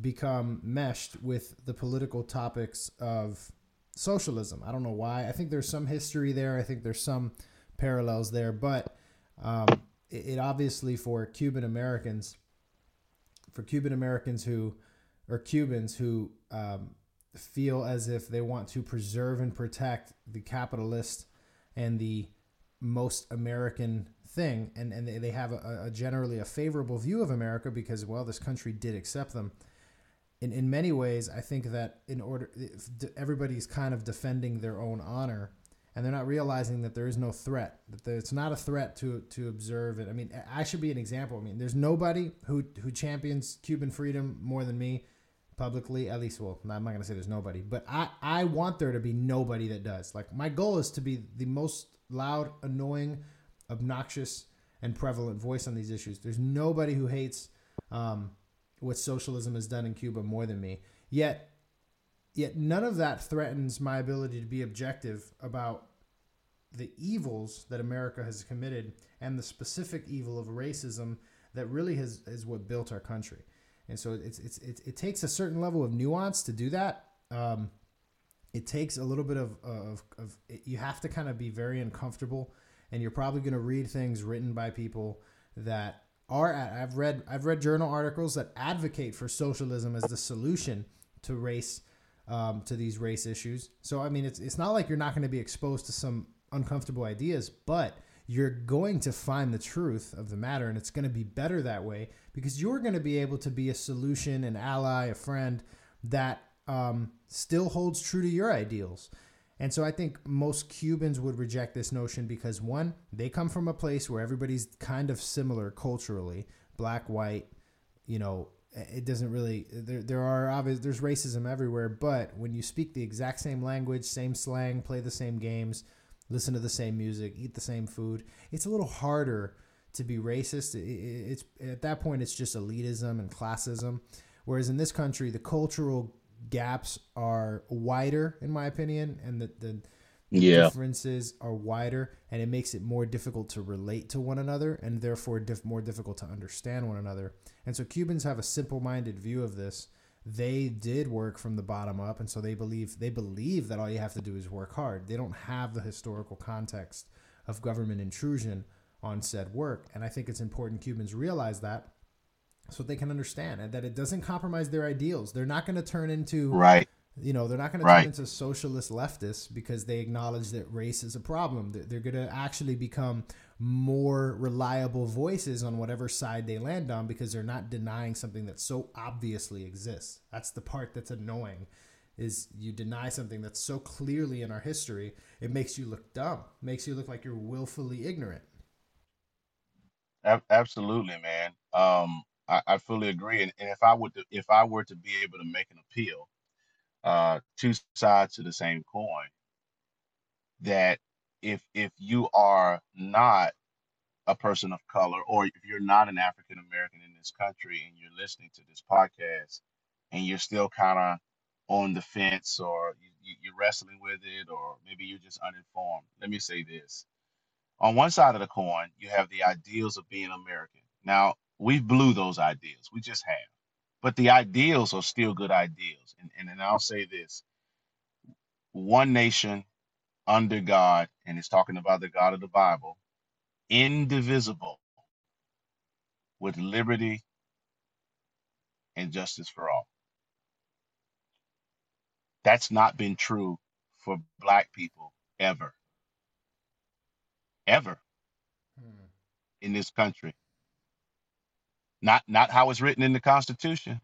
become meshed with the political topics of socialism. I don't know why. I think there's some history there. I think there's some parallels there, but um, it, it obviously for Cuban Americans, for Cuban Americans who, or Cubans who um, feel as if they want to preserve and protect the capitalist and the most American thing, and, and they, they have a, a generally a favorable view of America because, well, this country did accept them. In, in many ways, I think that in order, everybody's kind of defending their own honor, and they're not realizing that there is no threat. That it's not a threat to to observe it. I mean, I should be an example. I mean, there's nobody who who champions Cuban freedom more than me publicly. At least, well, I'm not going to say there's nobody, but I I want there to be nobody that does. Like my goal is to be the most loud, annoying, obnoxious, and prevalent voice on these issues. There's nobody who hates. Um, what socialism has done in Cuba more than me. Yet, yet none of that threatens my ability to be objective about the evils that America has committed and the specific evil of racism that really has is what built our country. And so it's it's, it's it takes a certain level of nuance to do that. Um, it takes a little bit of of, of you have to kind of be very uncomfortable, and you're probably going to read things written by people that are at, I've read I've read journal articles that advocate for socialism as the solution to race um, to these race issues. So I mean, it's it's not like you're not going to be exposed to some uncomfortable ideas, but you're going to find the truth of the matter, and it's going to be better that way because you're going to be able to be a solution, an ally, a friend that um, still holds true to your ideals. And so I think most Cubans would reject this notion because one, they come from a place where everybody's kind of similar culturally, black, white, you know, it doesn't really there there are obvious there's racism everywhere, but when you speak the exact same language, same slang, play the same games, listen to the same music, eat the same food, it's a little harder to be racist. It's at that point it's just elitism and classism. Whereas in this country, the cultural gaps are wider, in my opinion, and the, the, the yeah. differences are wider, and it makes it more difficult to relate to one another, and therefore diff- more difficult to understand one another. And so Cubans have a simple-minded view of this. They did work from the bottom up, and so they believe they believe that all you have to do is work hard. They don't have the historical context of government intrusion on said work, and I think it's important Cubans realize that so they can understand and that it doesn't compromise their ideals. They're not going to turn into right. You know, they're not going right. to turn into socialist leftists because they acknowledge that race is a problem. They're, they're going to actually become more reliable voices on whatever side they land on because they're not denying something that so obviously exists. That's the part that's annoying is you deny something that's so clearly in our history, it makes you look dumb. It makes you look like you're willfully ignorant. Absolutely, man. Um, I, I fully agree. And, and if I would, if I were to be able to make an appeal, uh, two sides to the same coin, that if if you are not a person of color, or if you're not an African American in this country, and you're listening to this podcast, and you're still kind of on the fence, or you, you're wrestling with it, or maybe you're just uninformed. Let me say this: on one side of the coin, you have the ideals of being American. Now, We've blew those ideals. We just have. But the ideals are still good ideals. And, and, and I'll say this one nation under God, and it's talking about the God of the Bible, indivisible, with liberty and justice for all. That's not been true for black people ever. Ever hmm. in this country. Not not how it's written in the Constitution.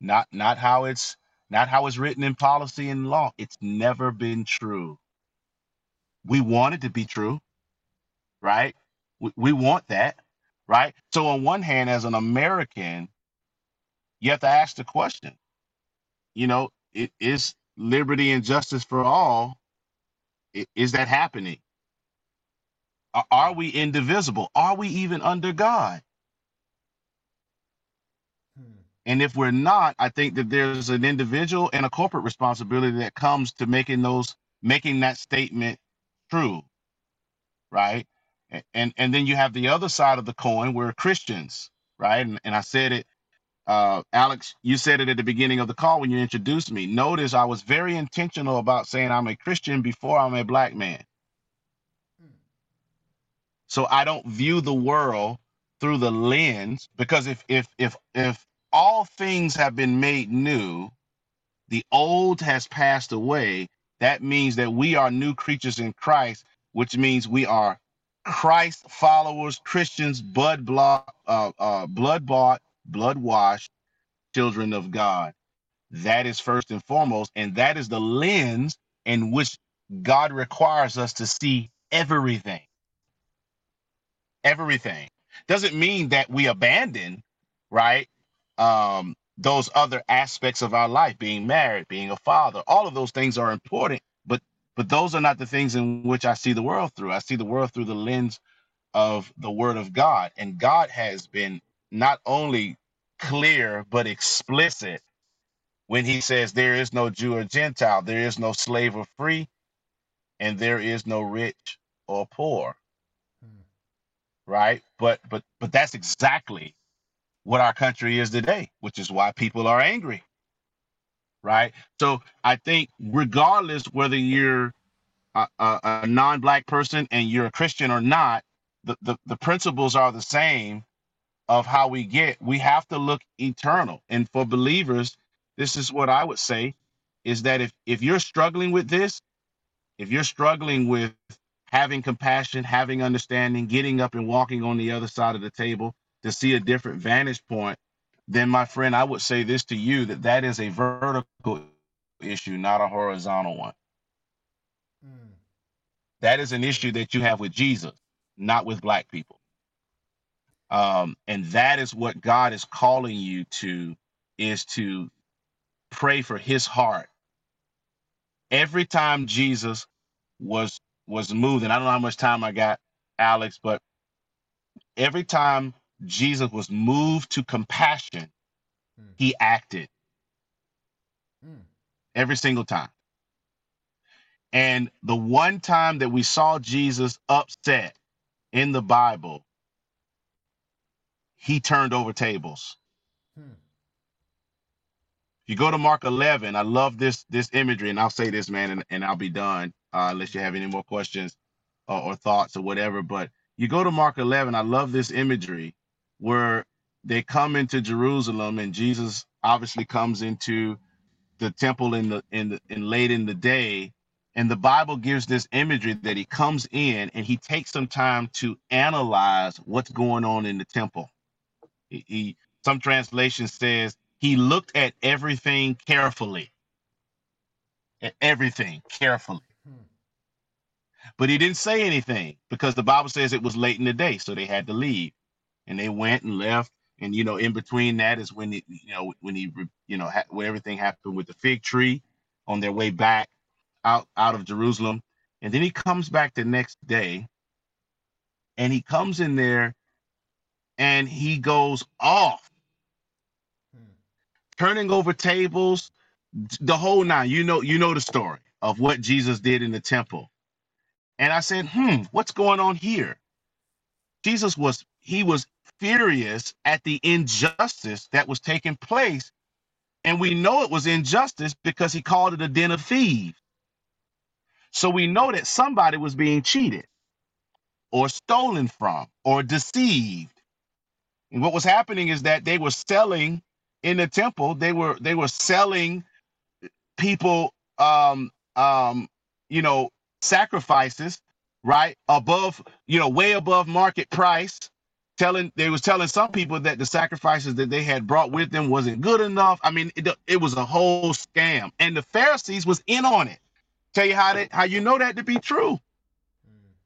Not not how it's not how it's written in policy and law. It's never been true. We want it to be true, right? We, we want that, right? So on one hand, as an American, you have to ask the question, you know, it is liberty and justice for all. Is that happening? Are we indivisible? Are we even under God? And if we're not, I think that there's an individual and a corporate responsibility that comes to making those making that statement true. Right. And and then you have the other side of the coin where Christians, right? And, and I said it uh, Alex, you said it at the beginning of the call when you introduced me. Notice I was very intentional about saying I'm a Christian before I'm a black man. So I don't view the world through the lens because if if if if all things have been made new, the old has passed away. That means that we are new creatures in Christ, which means we are Christ followers, Christians, blood blood, uh, uh, blood bought, blood washed children of God. That is first and foremost, and that is the lens in which God requires us to see everything. Everything doesn't mean that we abandon, right? Um, those other aspects of our life, being married, being a father, all of those things are important, but but those are not the things in which I see the world through. I see the world through the lens of the word of God. And God has been not only clear but explicit when he says there is no Jew or Gentile, there is no slave or free, and there is no rich or poor. Hmm. Right? But but but that's exactly what our country is today, which is why people are angry. Right? So I think regardless whether you're a, a, a non-black person and you're a Christian or not, the, the, the principles are the same of how we get, we have to look eternal. And for believers, this is what I would say is that if if you're struggling with this, if you're struggling with having compassion, having understanding, getting up and walking on the other side of the table to see a different vantage point, then my friend, I would say this to you that that is a vertical issue, not a horizontal one. Mm. That is an issue that you have with Jesus, not with black people. Um, and that is what God is calling you to is to pray for his heart. Every time Jesus was was moved, and I don't know how much time I got, Alex, but every time Jesus was moved to compassion, mm. he acted. Mm. Every single time. And the one time that we saw Jesus upset in the Bible he turned over tables. Hmm. You go to Mark 11, I love this this imagery, and I'll say this, man, and, and I'll be done uh, unless you have any more questions or, or thoughts or whatever. But you go to Mark 11, I love this imagery where they come into Jerusalem, and Jesus obviously comes into the temple in the in the in late in the day and the bible gives this imagery that he comes in and he takes some time to analyze what's going on in the temple he, he some translation says he looked at everything carefully. At everything carefully. Hmm. But he didn't say anything because the Bible says it was late in the day, so they had to leave. And they went and left. And you know, in between that is when it, you know, when he, you know, ha- when everything happened with the fig tree on their way back out out of Jerusalem. And then he comes back the next day, and he comes in there and he goes off, hmm. turning over tables, the whole nine. You know, you know the story of what Jesus did in the temple. And I said, hmm, what's going on here? Jesus was he was furious at the injustice that was taking place. And we know it was injustice because he called it a den of thieves. So we know that somebody was being cheated or stolen from or deceived and what was happening is that they were selling in the temple, they were they were selling people um um you know sacrifices, right? Above, you know, way above market price. Telling they was telling some people that the sacrifices that they had brought with them wasn't good enough. I mean, it, it was a whole scam, and the Pharisees was in on it. Tell you how that how you know that to be true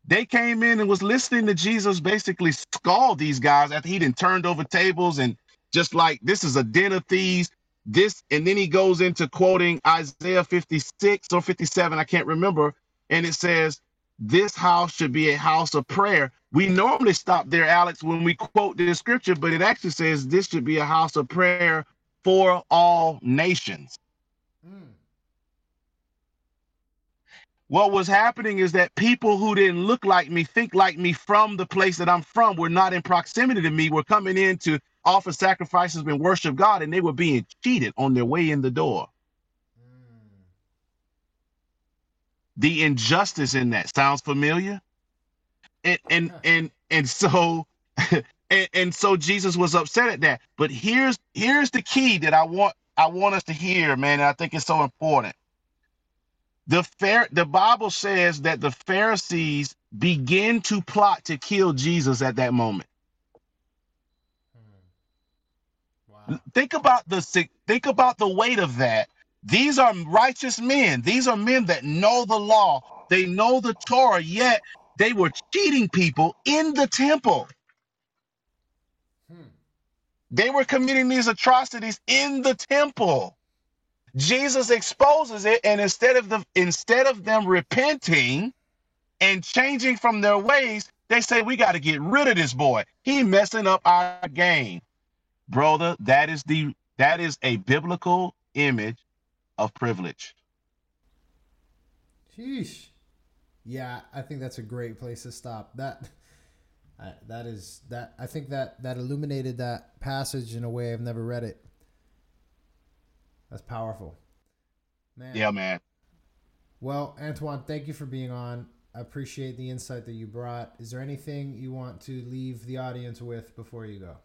they came in and was listening to Jesus basically scald these guys after he didn't turned over tables and just like this is a den of thieves. This and then he goes into quoting Isaiah 56 or 57, I can't remember, and it says, This house should be a house of prayer. We normally stop there, Alex, when we quote the scripture, but it actually says this should be a house of prayer for all nations. Mm what was happening is that people who didn't look like me, think like me from the place that I'm from, were not in proximity to me, were coming in to offer sacrifices and worship God, and they were being cheated on their way in the door. Mm. The injustice in that sounds familiar. And and and and so and, and so Jesus was upset at that. But here's here's the key that I want I want us to hear, man. And I think it's so important. The fair the Bible says that the Pharisees begin to plot to kill Jesus at that moment. Hmm. Wow. Think about the think about the weight of that. These are righteous men. These are men that know the law. They know the Torah, yet they were cheating people in the temple. Hmm. They were committing these atrocities in the temple. Jesus exposes it, and instead of the instead of them repenting and changing from their ways, they say we got to get rid of this boy. He messing up our game, brother. That is the that is a biblical image of privilege. Sheesh. Yeah, I think that's a great place to stop. That that is that I think that that illuminated that passage in a way I've never read it. That's powerful. Man. Yeah, man. Well, Antwan, thank you for being on. I appreciate the insight that you brought. Is there anything you want to leave the audience with before you go?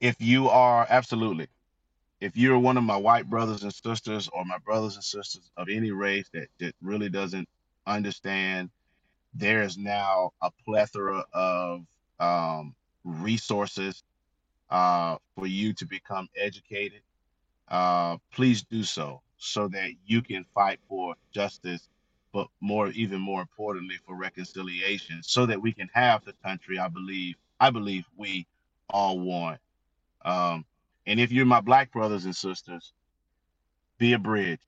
If you are absolutely, if you're one of my white brothers and sisters or my brothers and sisters of any race that, that really doesn't understand, there is now a plethora of um, resources uh, for you to become educated. Uh, please do so so that you can fight for justice, but more, even more importantly, for reconciliation, so that we can have the country I believe, I believe we all want. Um, and if you're my black brothers and sisters, be a bridge,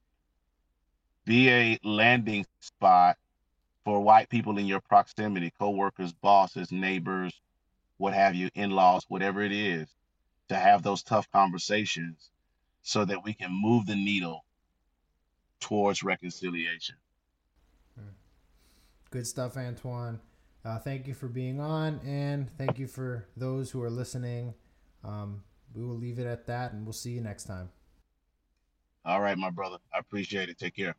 be a landing spot for white people in your proximity, co-workers, bosses, neighbors, what have you, in-laws, whatever it is, to have those tough conversations so that we can move the needle towards reconciliation. Good stuff, Antwan. Uh, thank you for being on, and thank you for those who are listening. Um, we will leave it at that, and we'll see you next time. All right, my brother. I appreciate it. Take care.